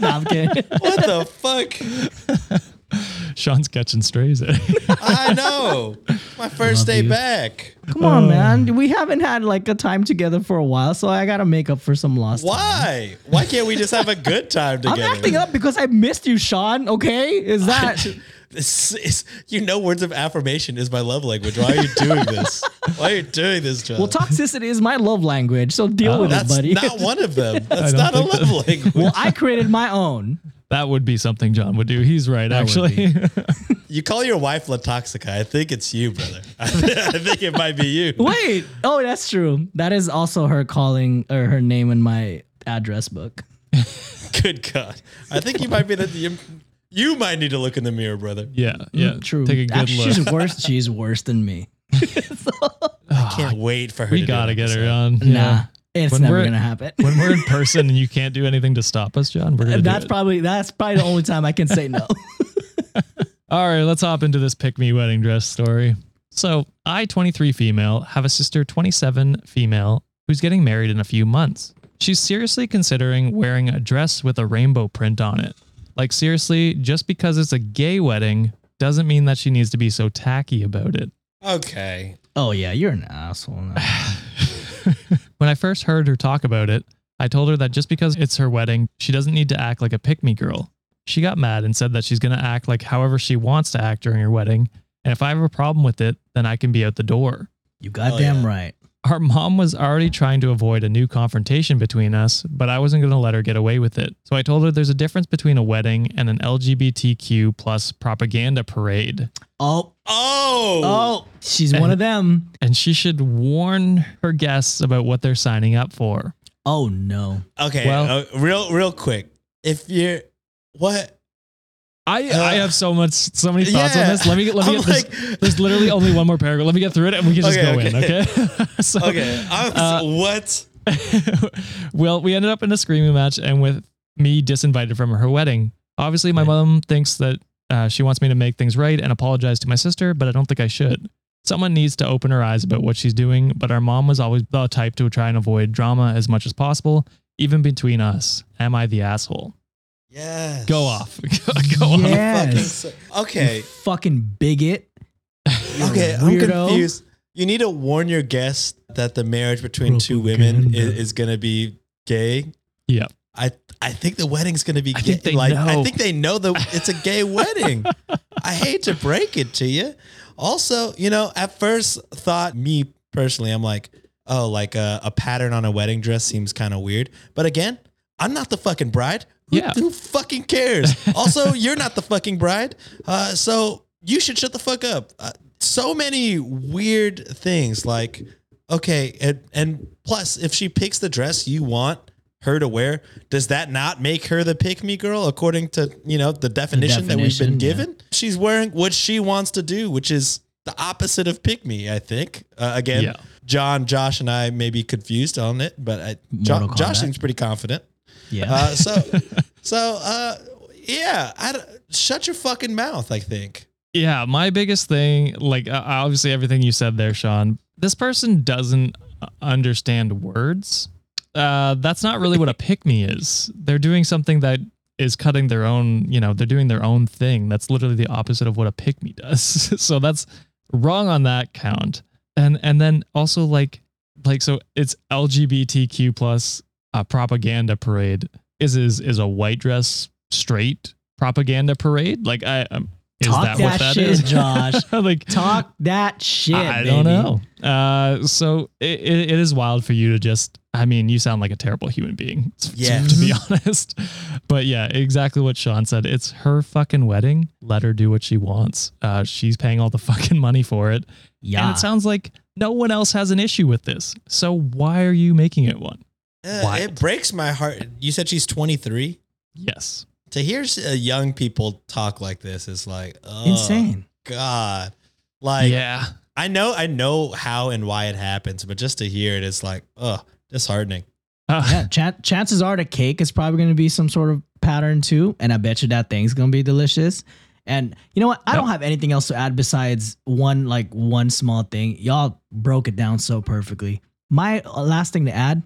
no, I'm kidding. What the fuck? Sean's catching strays. eh? I know. My first day you. back. Come on, man. We haven't had like a time together for a while, so I gotta make up for some lost time. Why? Why can't we just have a good time together? I'm acting up because I missed you, Sean. Okay, is that? This is, you know, words of affirmation is my love language. Why are you doing this? Why are you doing this, John? well, toxicity is my love language, so deal with it, buddy. That's buddy. not one of them. That's don't a love that- language. well, I created my own. That would be something John would do. He's right, That actually. You call your wife La Toxica. I think it's you, brother. I, think it might be you. Wait, oh, that's true. That is also her calling or her name in my address book. Good God. I think you might be the. You, you might need to look in the mirror, brother. yeah, yeah. Mm, true. Take a good Actually, look. She's worse. She's worse than me. I can't wait for her we to gotta an get her episode. on. Nah, Yeah. It's When never we're- gonna happen. when we're in person and you can't do anything to stop us, John, we're gonna do that's it. probably that's probably the only time I can say no. All right, let's hop into this pick me wedding dress story. So, I, 23 female, have a sister, 27 female, who's getting married in a few months. She's seriously considering wearing a dress with a rainbow print on it. Like, seriously, just because it's a gay wedding doesn't mean that she needs to be so tacky about it. Okay. oh yeah, you're an asshole. now. When I first heard her talk about it, I told her that just because it's her wedding, she doesn't need to act like a pick me girl. She got mad and said that she's going to act like however she wants to act during her wedding. And if I have a problem with it, then I can be out the door. You goddamn oh, yeah. right. Our mom was already trying to avoid a new confrontation between us, but I wasn't going to let her get away with it. So I told her there's a difference between a wedding and an LGBTQ plus propaganda parade. Oh, Oh. oh, she's one of them. And she should warn her guests about what they're signing up for. Oh no. Okay. Well- uh, real, real quick. If you're what I I have so much so many thoughts Yeah. on this. Let me get let me I'm get this. There's literally only one more paragraph. Let me get through it and we can just Okay, go in, okay. okay? so, Okay. I'm, Uh, what? well, we ended up in a screaming match and with me disinvited from her wedding. Obviously, my Right. mom thinks that uh, she wants me to make things right and apologize to my sister, but I don't think I should. Someone needs to open her eyes about what she's doing, but our mom was always the type to try and avoid drama as much as possible, even between us. Am I the asshole? Yes. Go off. go off. Fucking okay. You fucking bigot. Okay. I'm weirdo. confused. You need to warn your guests that the marriage between two women is, is going to be gay. Yeah. I I think the wedding's going to be I gay. think they like I think they know that it's a gay wedding. I hate to break it to you. Also, you know, at first thought me personally, I'm like, oh, like a, a pattern on a wedding dress seems kind of weird. But again, I'm not the fucking bride. Who, Yeah. who fucking cares? Also, you're not the fucking bride. Uh, so you should shut the fuck up. Uh, so many weird things like, okay, and, and plus, if she picks the dress you want her to wear, does that not make her the pick me girl according to, you know, the definition, that we've been definition, yeah. given? She's wearing what she wants to do, which is the opposite of pick me, I think. Uh, again, Yeah. John, Josh, and I may be confused on it, but I, jo- Josh seems pretty confident. Yeah. Uh, so, so, uh, yeah, I shut your fucking mouth. I think. Yeah, my biggest thing, like uh, obviously everything you said there, Sean. This person doesn't understand words. Uh, that's not really what a pick me is. They're doing something that is cutting their own. You know, they're doing their own thing. That's literally the opposite of what a pick me does. so that's wrong on that count. And and then also like like so it's LGBTQ plus uh, propaganda parade. Is is is a white dress straight propaganda parade? Like I. Um, is Talk that, that what that shit, is? Josh. like Talk that shit. I baby. don't know. Uh, so it, it, it is wild for you to just. I mean, you sound like a terrible human being. to- Yeah. To be honest, but yeah, exactly what Sean said. It's her fucking wedding. Let her do what she wants. Uh, she's paying all the fucking money for it, Yeah. and it sounds like no one else has an issue with this. So why are you making it one? Uh, Wild. it breaks my heart. You said she's 23. Yes. To hear uh, young people talk like this is like oh, Insane. God, like yeah. I know, I know how and why it happens, but just to hear it is like, oh, disheartening. Uh, yeah, chan- chances are the cake is probably going to be some sort of pattern too, and I bet you that thing's going to be delicious. And you know what? I Yep. don't have anything else to add besides one like one small thing. Y'all broke it down so perfectly. My uh, last thing to add: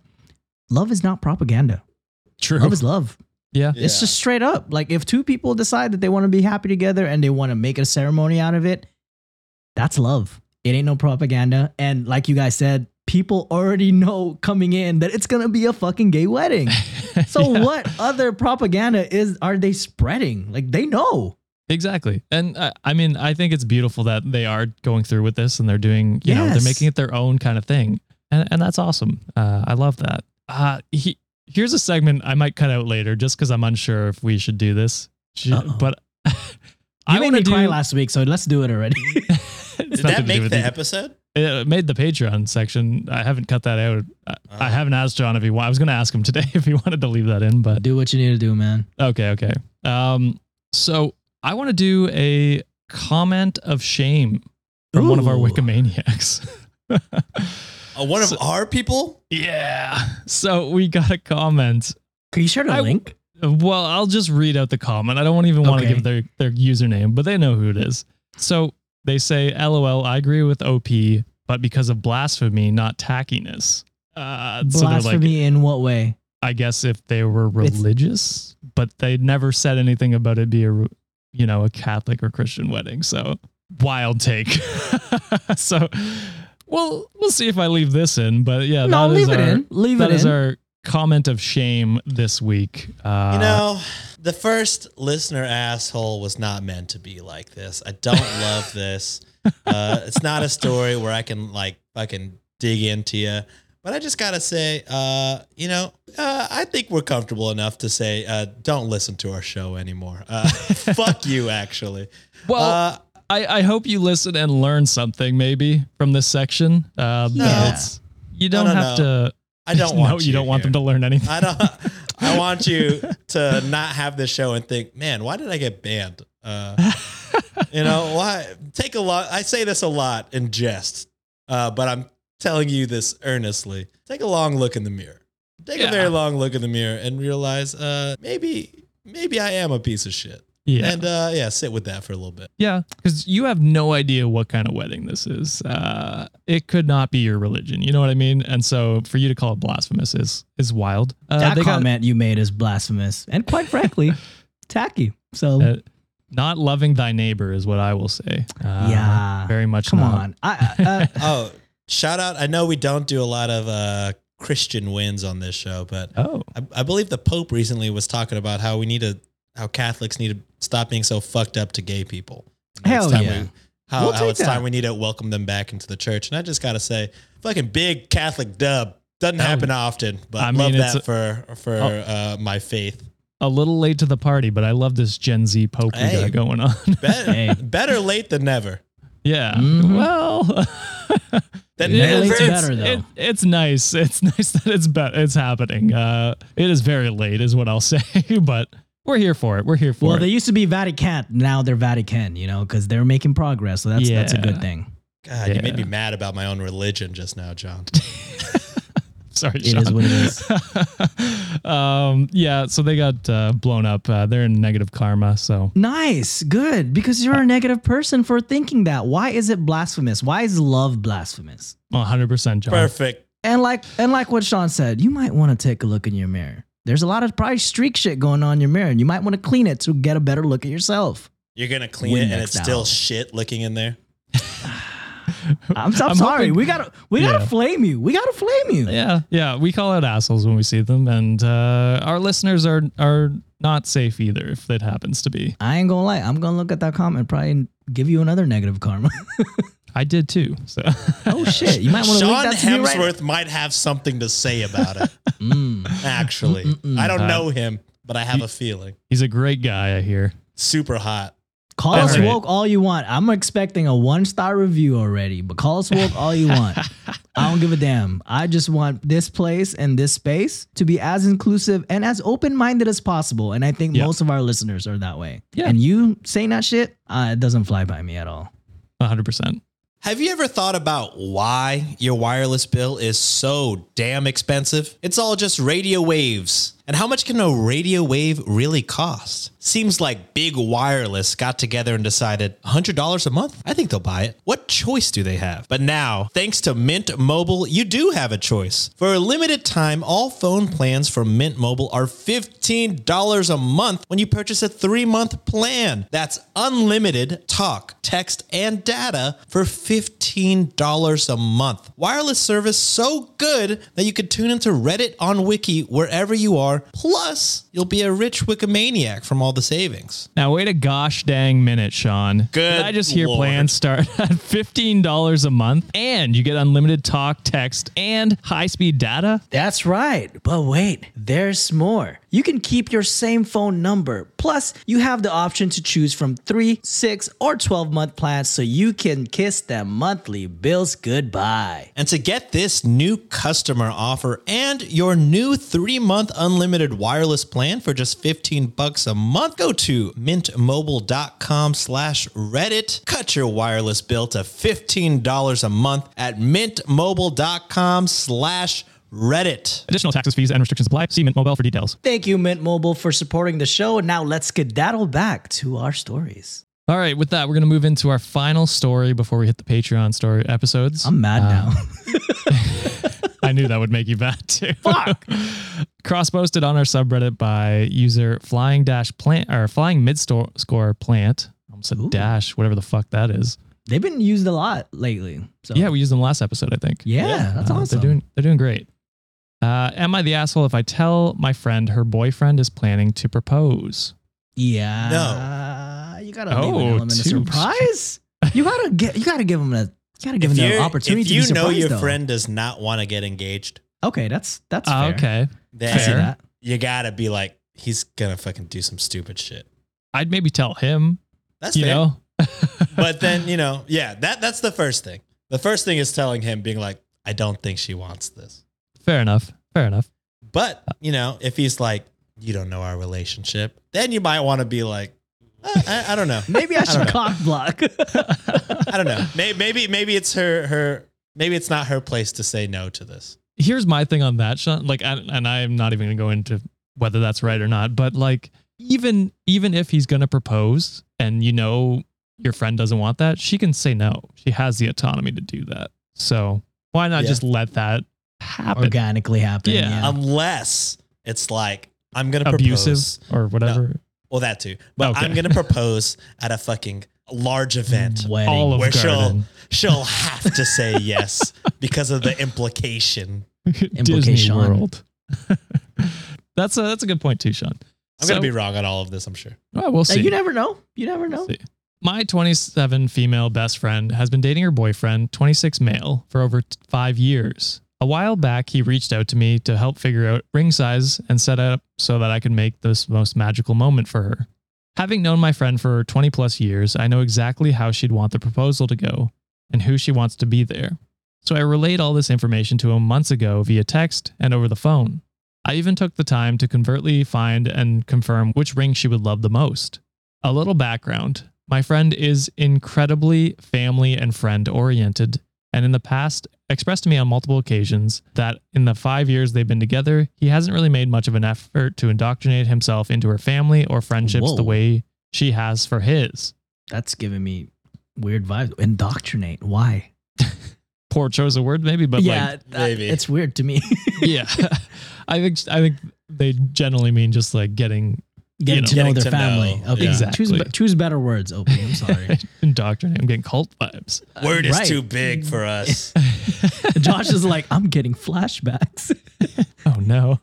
love is not propaganda. True. Love is love. yeah. It's just straight up. Like if two people decide that they want to be happy together and they want to make a ceremony out of it, that's love. It ain't no propaganda. And like you guys said, people already know coming in that it's gonna be a fucking gay wedding. So Yeah. what other propaganda is are they spreading? Like they know. Exactly. And uh, I mean, I think it's beautiful that they are going through with this and they're doing, you know, they're making it their own kind of thing. And, and that's awesome. Uh, I love that. Uh, he, here's a segment I might cut out later just because I'm unsure if we should do this. Uh-oh. But You I made want to me do. cry last week, so let's do it already. it's Did nothing that to do make with the you. episode? It made the Patreon section. I haven't cut that out. I, I Oh. haven't asked John if he. wa- I was going to ask him today if he wanted to leave that in, but do what you need to do, man. Okay, okay. Um, so I want to do a comment of shame from one of our Ooh. Wikimaniacs. Uh, one of So- our people? yeah. So we got a comment. Can you share the I- link? Well, I'll just read out the comment. I don't even want to give their their username, but they know who it is. So they say, "LOL, I agree with OP, but because of blasphemy, not tackiness." Uh, so they're like, Blasphemy in what way? I guess if they were It's- religious, but they never said anything about it being a, you know, a Catholic or Christian wedding. So wild take. so, well, we'll see if I leave this in, but yeah, no, that is leave it our, in. Leave that it is in. our comment of shame this week. Uh, You know, the first listener asshole was not meant to be like this. I don't love this. Uh, it's not a story where I can like fucking dig into you. But I just gotta say, uh, you know, uh, I think we're comfortable enough to say, uh, don't listen to our show anymore. Uh, fuck you, actually. well, Uh, I, I hope you listen and learn something maybe from this section. Yeah. it's, you don't No, no, have no. to. I don't no, want you don't want here. them to learn anything. I don't. I want you to not have this show and think, man, why did I get banned? Uh, you know, why take a lot? I say this a lot in jest, uh, but I'm telling you this earnestly. Take a long look in the mirror. Take Yeah. a very long look in the mirror and realize, uh, maybe, maybe I am a piece of shit. Yeah. And uh, yeah, sit with that for a little bit. Yeah, because you have no idea what kind of wedding this is. Uh, it could not be your religion. You know what I mean? And so for you to call it blasphemous is is wild. Uh, that they got- comment you made is blasphemous and quite frankly, tacky. So uh, not loving thy neighbor is what I will say. Uh, Yeah. very much. come not. on. I, I- uh, Oh, shout out! I know we don't do a lot of uh, Christian wins on this show, but Oh, I, I believe the Pope recently was talking about how we need to, how Catholics need to stop being so fucked up to gay people. Hell time yeah. we- how, We'll how take it's time we need to welcome them back into the church. And I just gotta say, fucking big Catholic dub doesn't Oh, happen often, but I I mean, love it's that for for Oh. uh, my faith. a little late to the party, but I love this Gen Z Pope we got going on. Better, Hey. better late than never. yeah. Mhm. Well. Then Yeah, never. it's, better, though. it- it's nice. It's nice that it's be- it's happening. Uh, it is very late, is what I'll say, but we're here for it. We're here for well, it. Well, they used to be Vatican. Now they're Vatican, you know, because they're making progress. So that's that's a good thing. God, you made me mad about my own religion just now, John. Sorry, It is Sean. what it is. um, yeah, so they got uh, blown up. Uh, they're in negative karma. So Nice, good. Because you're a negative person for thinking that. Why is it blasphemous? Why is love blasphemous? 100% John. Perfect. And like and like what Sean said, you might want to take a look in your mirror. There's a lot of probably streak shit going on in your mirror, and you might want to clean it to get a better look at yourself. You're gonna clean it and Windex it's still shit looking in there. I'm, I'm, I'm sorry. hoping- we gotta we gotta flame you. We gotta flame you. Yeah, yeah, we call out assholes when we see them, and uh, our listeners are are not safe either if it happens to be. I ain't gonna lie. I'm gonna look at that comment and probably give you another negative karma. I did too. So oh shit! You might want to link Sean that to right Hemsworth might have something to say about it. Mm. Actually, Mm-mm-mm. I don't Uh, know him, but I have a feeling. he's a great guy, I hear. Super hot. Call All us right. woke all you want. I'm expecting a one star review already, but call us woke all you want. I don't give a damn. I just want this place and this space to be as inclusive and as open minded as possible. And I think Yeah. most of our listeners are that way. Yeah. And you saying that shit, uh, it doesn't fly by me at all. 100%. Have you ever thought about why your wireless bill is so damn expensive? It's all just radio waves. And how much can a radio wave really cost? Seems like Big Wireless got together and decided $100 a month? I think they'll buy it. What choice do they have? But now, thanks to Mint Mobile, you do have a choice. For a limited time, all phone plans from Mint Mobile are $15 a month when you purchase a three month plan. That's unlimited talk, text, and data for $15 a month. Wireless service so good that you could tune into Reddit on Wiki wherever you are. Plus, you'll be a rich Wikimaniac from all the savings. Now, wait a gosh dang minute, Sean. Good Did I just hear Lord. plans start at $15 a month and you get unlimited talk, text, and high speed data? That's right. But wait, there's more. You can keep your same phone number. Plus, you have the option to choose from 3, 6, or 12 month plans so you can kiss them monthly bills goodbye. And to get this new customer offer and your new three-month unlimited wireless plan for just 15 bucks a month, go to mintmobile.com slash Reddit. Cut your wireless bill to $15 a month at mintmobile.com slash Reddit. Additional taxes, fees, and restrictions apply. See Mint Mobile for details. Thank you, Mint Mobile, for supporting the show. And Now let's skedaddle back to our stories. All right, with that, we're going to move into our final story before we hit the Patreon story episodes. I'm mad now. I knew that would make you mad too. Fuck. Cross posted on our subreddit by user flying dash plant or flying mid score plant. I almost said Ooh. dash, whatever the fuck that is. They've been used a lot lately. So Yeah, we used them last episode, I think. yeah, Yeah. that's Uh, awesome. They're doing they're doing great. Uh, am I the asshole if I tell my friend her boyfriend is planning to propose? yeah. No. You gotta leave Oh, an element of surprise. you gotta get. You gotta give them a. You gotta give If, them you're- an opportunity if to you be know your though. friend does not want to get engaged, Okay, that's that's fair. okay. then see Fair. that. you gotta be like, he's gonna fucking do some stupid shit. I'd maybe tell him, That's you fair. know. but then you know, yeah, that that's the first thing. The first thing is telling him, being like, I don't think she wants this. Fair enough. Fair enough. But you know, if he's like, you don't know our relationship, then you might want to be like, I, I, I don't know. Maybe I should don't cock block. I don't know. Maybe, maybe maybe it's her her maybe it's not her place to say no to this. Here's my thing on that, Sean. Like, and, and I'm not even going to go into whether that's right or not, but like, even even if he's going to propose and you know your friend doesn't want that, she can say no. She has the autonomy to do that. So why not Yeah. just let that happen? Organically happen. Yeah. Yeah. Unless it's like I'm gonna Abusive propose. or whatever. Well, that too. But Okay. I'm gonna propose at a fucking large event Wedding. All of where she'll she'll have to say yes because of the implication. Disney Implication. World. that's a that's a good point too, Sean. I'm So- gonna be wrong on all of this. I'm sure. Well, we'll Uh, see. you never know. You never know. See. My 27 female best friend has been dating her boyfriend, 26 male, for over t- five years. A while back, he reached out to me to help figure out ring size and set up so that I could make this most magical moment for her. Having known my friend for 20 plus years, I know exactly how she'd want the proposal to go and who she wants to be there. So I relayed all this information to him months ago via text and over the phone. I even took the time to covertly find and confirm which ring she would love the most. A little background my friend is incredibly family and friend oriented, and in the past expressed to me on multiple occasions that in the five years they've been together, he hasn't really made much of an effort to indoctrinate himself into her family or friendships Whoa. the way she has for his. That's giving me weird vibes. Indoctrinate. Why? Poor choice of word, maybe, but yeah, like, that- maybe. it's weird to me. yeah, I think I think they generally mean just like getting Getting know. to know Getting their to family. know, Okay, yeah. choose Exactly. choose better words. OP. I'm sorry. indoctrinated. I'm getting cult vibes. Word is right. too big for us. Josh is like, I'm getting flashbacks. Oh no,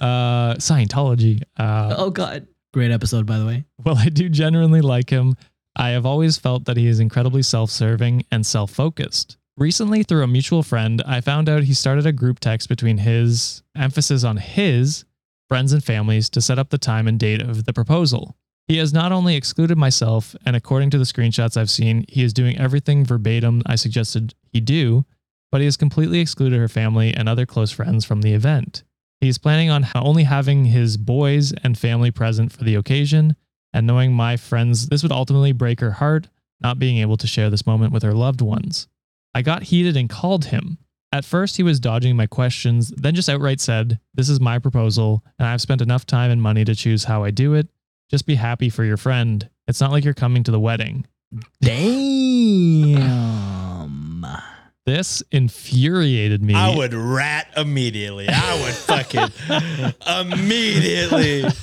uh, Scientology. Uh, oh God. Great episode, by the way. Well, I do genuinely like him, I have always felt that he is incredibly self serving and self focused. Recently, through a mutual friend, I found out he started a group text between his emphasis on his friends and families to set up the time and date of the proposal. He has not only excluded myself, and according to the screenshots I've seen, he is doing everything verbatim I suggested he do, but he has completely excluded her family and other close friends from the event. He is planning on only having his boys and family present for the occasion, and knowing my friends, this would ultimately break her heart, not being able to share this moment with her loved ones. I got heated and called him. At first, he was dodging my questions, then just outright said, This is my proposal, and I've spent enough time and money to choose how I do it. Just be happy for your friend. It's not like you're coming to the wedding. Damn. This infuriated me. I would rat immediately. I would fucking immediately.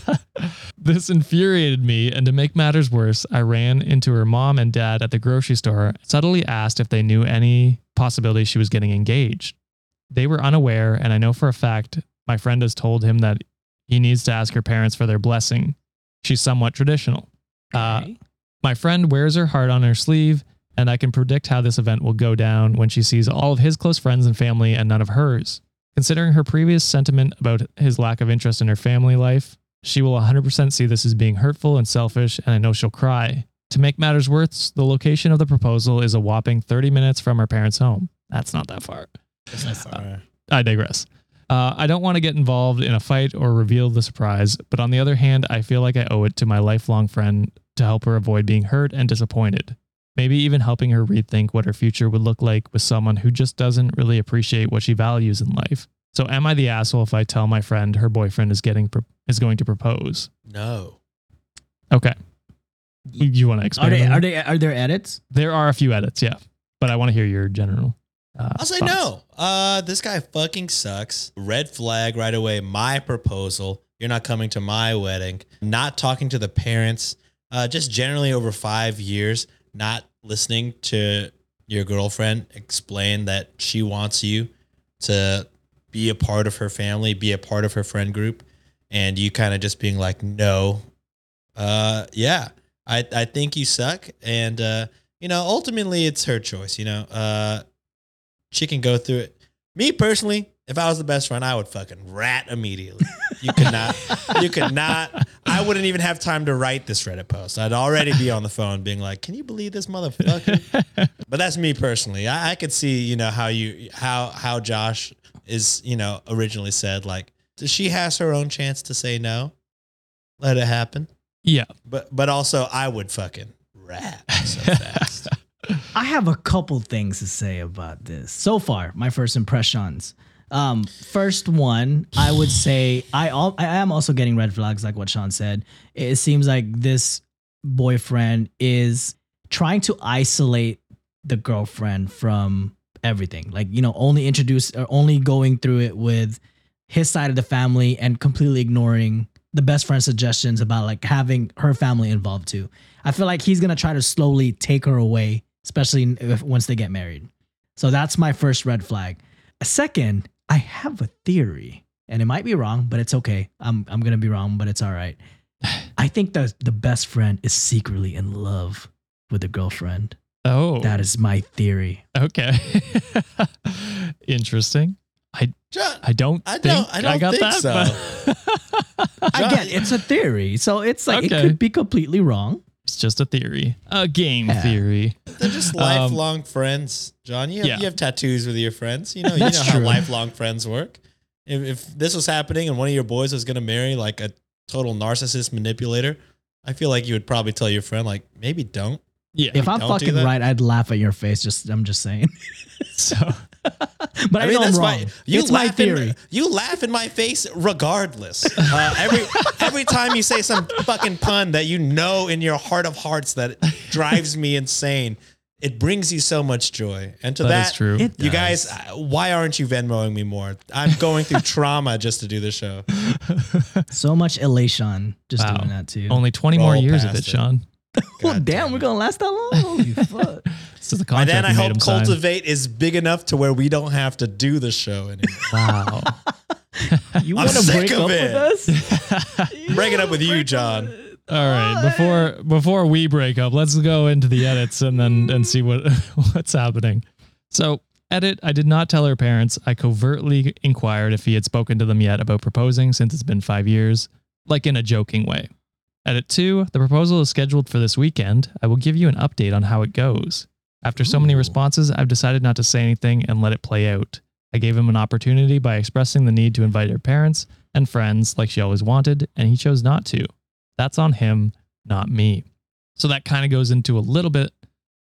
This infuriated me, and to make matters worse, I ran into her mom and dad at the grocery store, subtly asked if they knew any possibility she was getting engaged. They were unaware, and I know for a fact my friend has told him that he needs to ask her parents for their blessing. She's somewhat traditional. Uh, Okay. my friend wears her heart on her sleeve, and I can predict how this event will go down when she sees all of his close friends and family and none of hers. Considering her previous sentiment about his lack of interest in her family life, she will 100% see this as being hurtful and selfish, and I know she'll cry. To make matters worse, the location of the proposal is a whopping 30 minutes from her parents' home. That's not that far. I digress. Uh, I don't want to get involved in a fight or reveal the surprise, but on the other hand, I feel like I owe it to my lifelong friend to help her avoid being hurt and disappointed. Maybe even helping her rethink what her future would look like with someone who just doesn't really appreciate what she values in life. So, am I the asshole if I tell my friend her boyfriend is getting is going to propose? No. Okay. You, you want to Are explain? they are they are there edits? There are a few edits, yeah, but I want to hear your general. Uh, I'll say thoughts. no. Uh, this guy fucking sucks. Red flag right away. My proposal. You're not coming to my wedding. Not talking to the parents. Uh, just generally over five years, not listening to your girlfriend explain that she wants you to be a part of her family, be a part of her friend group, and you kind of just being like, no. Uh, yeah, I I think you suck, and uh, you know, ultimately it's her choice. You know, uh she can go through it. Me personally, if I was the best friend, I would fucking rat immediately. You could not. you could not. I wouldn't even have time to write this Reddit post. I'd already be on the phone being like, "Can you believe this motherfucker?" but that's me personally. I, I could see, you know, how you how how Josh is, you know, originally said like, does she has her own chance to say no. Let it happen. Yeah. but but also I would fucking rat so fast. I have a couple things to say about this. So far, my first impressions. Um, first one, I would say I al- I am also getting red flags, like what Sean said. It seems like this boyfriend is trying to isolate the girlfriend from everything. Like you know, only introduce or only going through it with his side of the family and completely ignoring the best friend suggestions about like having her family involved too. I feel like he's gonna try to slowly take her away, especially if, once they get married. So that's my first red flag. Second, I have a theory, and it might be wrong, but it's okay. I'm I'm gonna be wrong, but it's all right. I think the the best friend is secretly in love with the girlfriend. Oh, That is my theory. okay. Interesting. John, I don't I think don't- I don't got think that. but- Again, it's a theory, so it's like it could be completely wrong. It's just a theory, a game Yeah. theory. they're just Um, lifelong friends. John, you have, yeah. you have tattoos with your friends. You know you know That's how true. lifelong friends work. If, if this was happening and one of your boys was gonna marry like a total narcissist manipulator, I feel like you would probably tell your friend like maybe don't. Yeah. If I'm fucking right, I'd laugh at your face. Just I'm just saying. so but I, know I'm wrong. my you it's my laugh in- theory. you laugh in my face regardless. Uh, every every time you say some fucking pun that you know in your heart of hearts that drives me insane, it brings you so much joy. And to that that, is true. You does. guys, uh, why aren't you Venmoing me more? I'm going through trauma just to do the show. So much elation just Wow. doing that too. Only 20 more years of past it, it. Sean. Well, damn, damn we're gonna last that long. Holy fuck. This is the By contract then, I we hope him sign. Cultiv8 is big enough to where we don't have to do the show anymore. Wow. You want to break up it. with us? Break it up with you, John. All right, before before we break up, let's go into the edits and then and see what what's happening. So, edit, I did not tell her parents. I covertly inquired if he had spoken to them yet about proposing since it's been 5 years, like in a joking way. Edit 2, the proposal is scheduled for this weekend. I will give you an update on how it goes. After so many Ooh. responses, I've decided not to say anything and let it play out. I gave him an opportunity by expressing the need to invite her parents and friends like she always wanted, and he chose not to. That's on him, not me. So that kind of goes into a little bit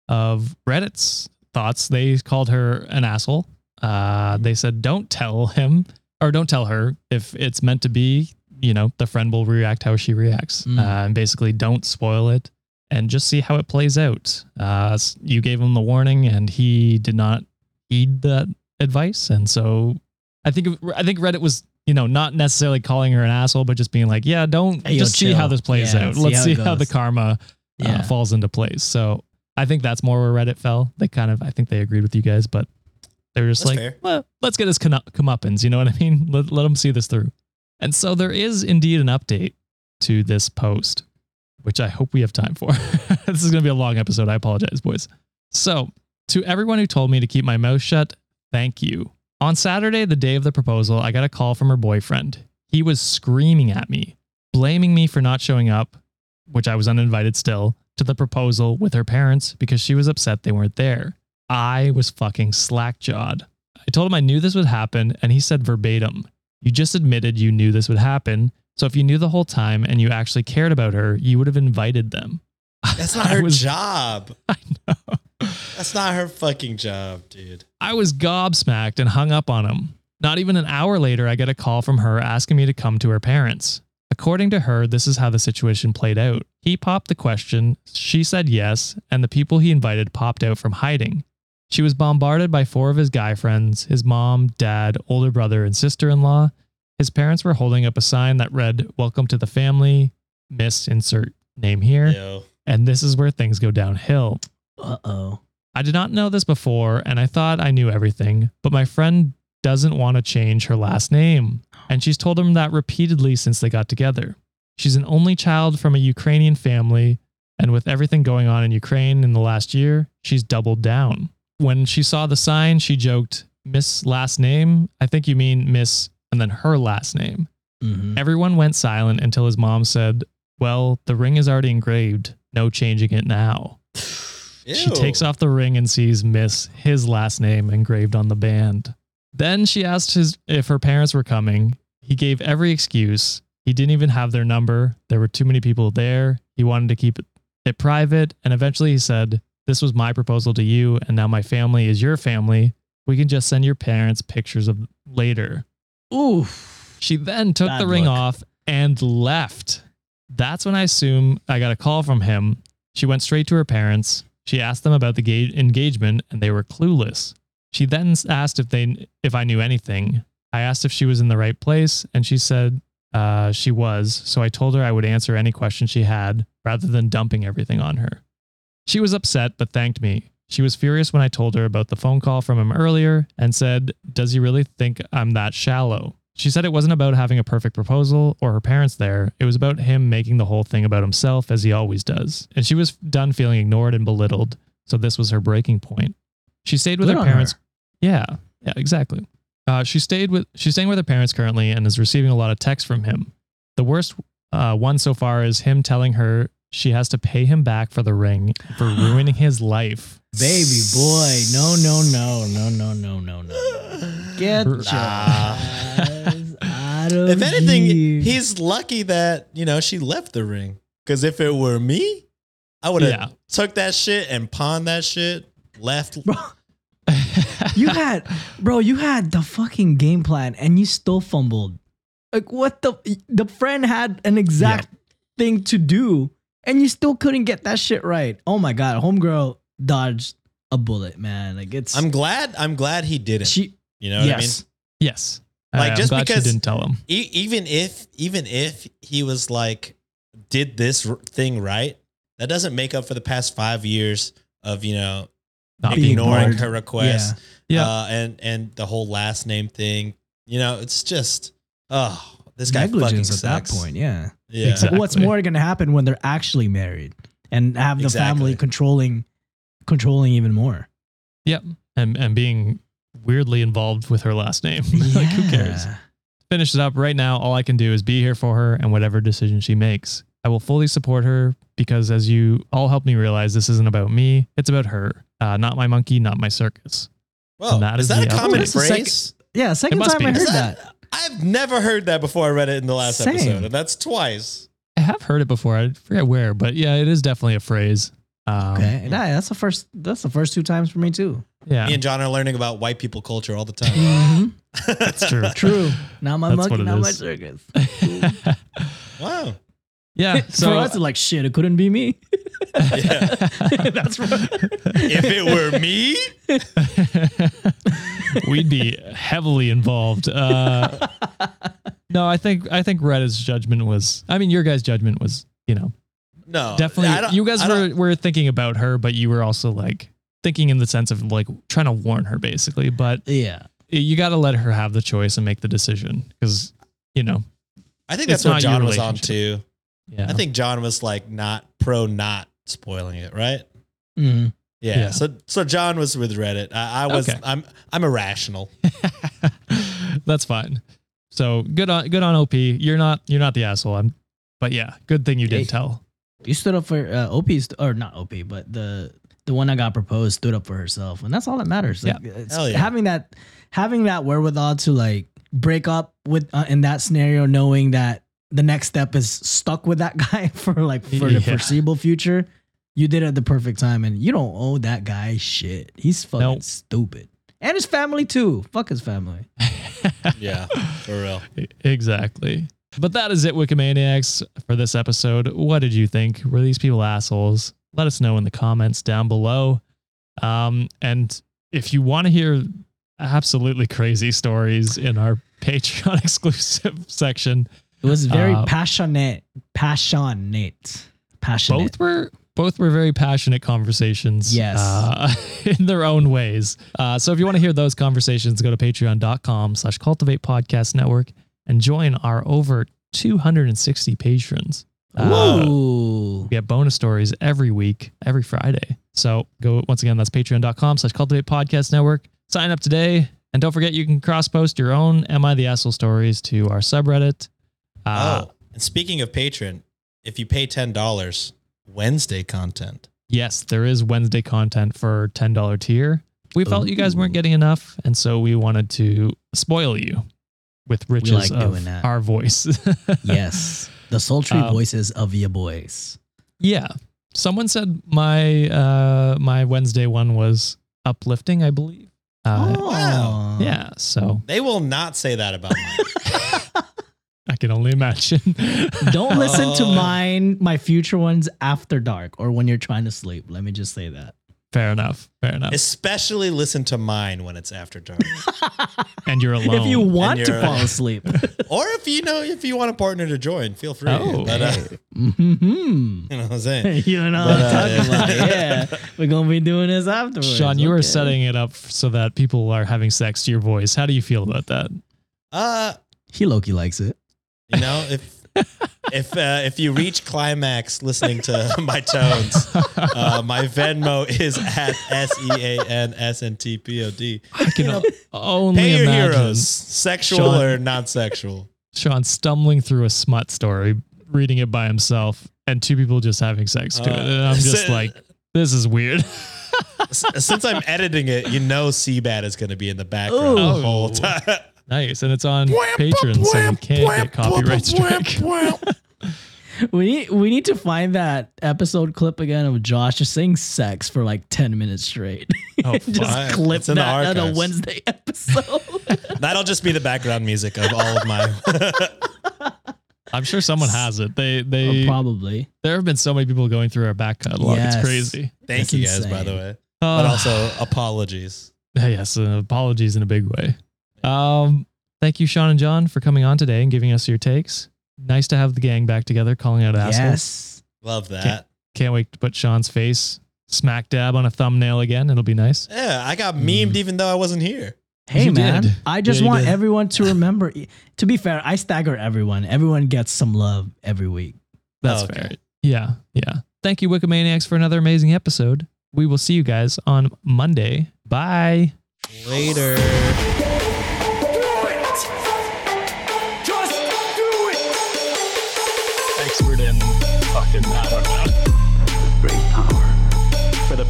of Reddit's thoughts. They called her an asshole. Uh, they said, don't tell him or don't tell her if it's meant to be, you know, the friend will react how she reacts. Mm. Uh, and basically, don't spoil it and just see how it plays out. Uh, you gave him the warning and he did not heed that advice. And so I think, I think Reddit was, you know, not necessarily calling her an asshole, but just being like, yeah, don't Hey, yo, just see how this plays Yeah, out. see Let's how see how the goes. karma Yeah. uh, falls into place. So I think that's more where Reddit fell. They kind of, I think they agreed with you guys, but they were just That's like, well, let's get his come- comeuppance. You know what I mean? Let, let them see this through. And so there is indeed an update to this post, which I hope we have time for. this is going to be a long episode. I apologize, boys. So to everyone who told me to keep my mouth shut, thank you. On Saturday, the day of the proposal, I got a call from her boyfriend. He was screaming at me, blaming me for not showing up, which I was uninvited still, to the proposal with her parents because she was upset they weren't there. I was fucking slack jawed. I told him I knew this would happen, and he said verbatim, You just admitted you knew this would happen. So if you knew the whole time and you actually cared about her, you would have invited them. That's not her was- job. I know. That's not her fucking job, dude. I was gobsmacked and hung up on him. Not even an hour later, I get a call from her asking me to come to her parents. According to her, this is how the situation played out. He popped the question, she said yes, and the people he invited popped out from hiding. She was bombarded by four of his guy friends his mom, dad, older brother, and sister in law. His parents were holding up a sign that read, Welcome to the family, Miss Insert name here. Yo. And this is where things go downhill. Uh oh. I did not know this before, and I thought I knew everything, but my friend doesn't want to change her last name, and she's told him that repeatedly since they got together. She's an only child from a Ukrainian family, and with everything going on in Ukraine in the last year, she's doubled down. When she saw the sign, she joked, Miss last name? I think you mean Miss, and then her last name. Mm-hmm. Everyone went silent until his mom said, Well, the ring is already engraved. No changing it now. She takes off the ring and sees Miss, his last name, engraved on the band. Then she asked his if her parents were coming. He gave every excuse. He didn't even have their number. There were too many people there. He wanted to keep it private. And eventually he said, This was my proposal to you. And now my family is your family. We can just send your parents pictures of later. Oof. She then took Bad the ring look. off and left. That's when I assume I got a call from him. She went straight to her parents. She asked them about the ga- engagement and they were clueless. She then asked if they if I knew anything. I asked if she was in the right place and she said uh, she was. So I told her I would answer any question she had rather than dumping everything on her. She was upset but thanked me. She was furious when I told her about the phone call from him earlier and said, Does he really think I'm that shallow? She said it wasn't about having a perfect proposal or her parents there. It was about him making the whole thing about himself as he always does. And she was done feeling ignored and belittled. So this was her breaking point. She stayed with Good her parents. her. Yeah, yeah, exactly. Uh, she stayed with she's staying with her parents currently and is receiving a lot of texts from him. The worst uh, one so far is him telling her she has to pay him back for the ring for ruining his life. Baby boy. No, no, no, no, no, no, no, no. Get your Nah. out of If anything, here. he's lucky that you know she left the ring. Because if it were me, I would have Yeah. took that shit and pawned that shit. Left. Bro, you had, bro, you had the fucking game plan and you still fumbled. Like, what the? The friend had an exact thing to do and you still couldn't get that shit right. Oh my God. Homegirl dodged a bullet, man. Like, it's. I'm glad. I'm glad he didn't. she, you know what yes. yes. Like, I'm just glad because- she didn't tell him. E- even if even if he was like did this r- thing right, that doesn't make up for the past five years of you know Not ignoring her request. Yeah. Uh, and and the whole last name thing. You know, it's just oh, this guy negligence fucking at that point. Yeah. Yeah. Exactly. What's more going to happen when they're actually married and have the family controlling, controlling even more? Yep. And and being weirdly involved with her last name. like who cares? Yeah. Finish it up right now. All I can do is be here for her and whatever decision she makes. I will fully support her because as you all helped me realize this isn't about me, it's about her. Uh, not my monkey, not my circus. Well, And that is is that a the common output. That's phrase? Yeah, second time be. I heard Is that. I've never heard that before. I read it in the last Same. episode, and that's twice. I have heard it before. I forget where, but yeah, it is definitely a phrase. Um, Okay, yeah, that's the first. That's the first two times for me too. Yeah, Me and John are learning about white people culture all the time. Mm-hmm. that's true. True. Not my That's monkey, what it not my is. circus. wow. yeah. So for So us, it's like shit. It couldn't be me. Yeah. that's right. if it were me, we'd be heavily involved. Uh, no, I think I think Reddit's judgment was. I mean, your guys' judgment was, you know, no, definitely. You guys were were thinking about her, but you were also like thinking in the sense of like trying to warn her, basically. But Yeah. you got to let her have the choice and make the decision because you know, I think that's what John was on relationship. too. yeah. I think John was like not pro not spoiling it, right? hmm Yeah. Yeah. So so John was with Reddit. I, I was Okay. I'm I'm irrational. That's fine. So good on good on OP. You're not you're not the asshole. I'm, but yeah, good thing you did Hey. tell. You stood up for uh, OP, st- or not OP, but the the one that got proposed stood up for herself, and that's all that matters. Like, it's yeah. having that having that wherewithal to like break up with uh, in that scenario, knowing that the next step is stuck with that guy for like for the Yeah. foreseeable future. You did it at the perfect time, and you don't owe that guy shit. He's fucking Nope. stupid, and his family too. Fuck his family. Yeah, for real. Exactly. But that is it, Wikimaniacs, for this episode. What did you think? Were these people assholes? Let us know in the comments down below. Um, and if you want to hear absolutely crazy stories in our Patreon exclusive section, It was very Uh, passionate, passionate, passionate. both were both were very passionate conversations Yes. uh, in their own ways. Uh, so if you want to hear those conversations go to patreon.com slash Cultiv8 podcast network and join our over 260 patrons. Uh, we get bonus stories every week every friday. So go once again that's patreon.com slash Cultiv8 podcast network. Sign up today and don't forget you can cross post your own am i the asshole stories to our subreddit uh, oh, and speaking of patron, if you pay ten dollars, Wednesday content. Yes, there is Wednesday content for $10 tier. We felt you guys weren't getting enough, and so we wanted to spoil you. with riches like of doing that. our voice. yes, the sultry Um, voices of your boys. yeah. Someone said my uh my Wednesday one was uplifting, I believe. Uh, wow. Yeah, so They will not say that about mine. I can only imagine. Don't listen to Oh. mine, my future ones after dark or when you're trying to sleep. Let me just say that. Fair enough. Fair enough. Especially listen to mine when it's after dark. and you're alone. If you want to fall asleep. or if you know if you want a partner to join, feel free. Oh, but, uh, hmm you know what I'm saying? You know what uh, I'm talking about. Yeah. We're going to be doing this afterwards. Sean, you were Okay. setting it up so that people are having sex to your voice. How do you feel about that? Uh, He lowkey likes it. You know, if if uh, if you reach climax listening to my tones, uh, my Venmo is at S E A N S N T P O D. I can only Pay your imagine heroes, sexual Sean- or non-sexual. Sean stumbling through a smut story, reading it by himself, and two people just having sex to it. Uh, And I'm just so- like, this is weird. S- Since I'm editing it, you know Seabad is going to be in the background the whole time. Nice. And it's on Patreon, so we can't get copyright strike. We need we need to find that episode clip again of Josh just saying sex for like ten minutes straight. Oh, just fuck. clip It's in the that on a archives. Wednesday episode. That'll just be the background music of all of my. I'm sure someone has it. They they Or probably. there have been so many people going through our back catalog. Yes. It's crazy. Thank That's you guys, by insane. the way. But Uh, also apologies. yes, uh, apologies in a big way. Um, thank you, Sean and John, for coming on today and giving us your takes. Nice to have the gang back together, calling out assholes. Yes. Love that. Can't wait to put Sean's face smack dab on a thumbnail again. It'll be nice. Yeah, I got memed even though I wasn't here. Hey You man, did. I just Yeah, want did. everyone to remember. to be fair, I stagger everyone. Everyone gets some love every week. That's Oh, okay. fair. Yeah, yeah. Thank you, Wikimaniacs, for another amazing episode. We will see you guys on Monday. Bye. Later.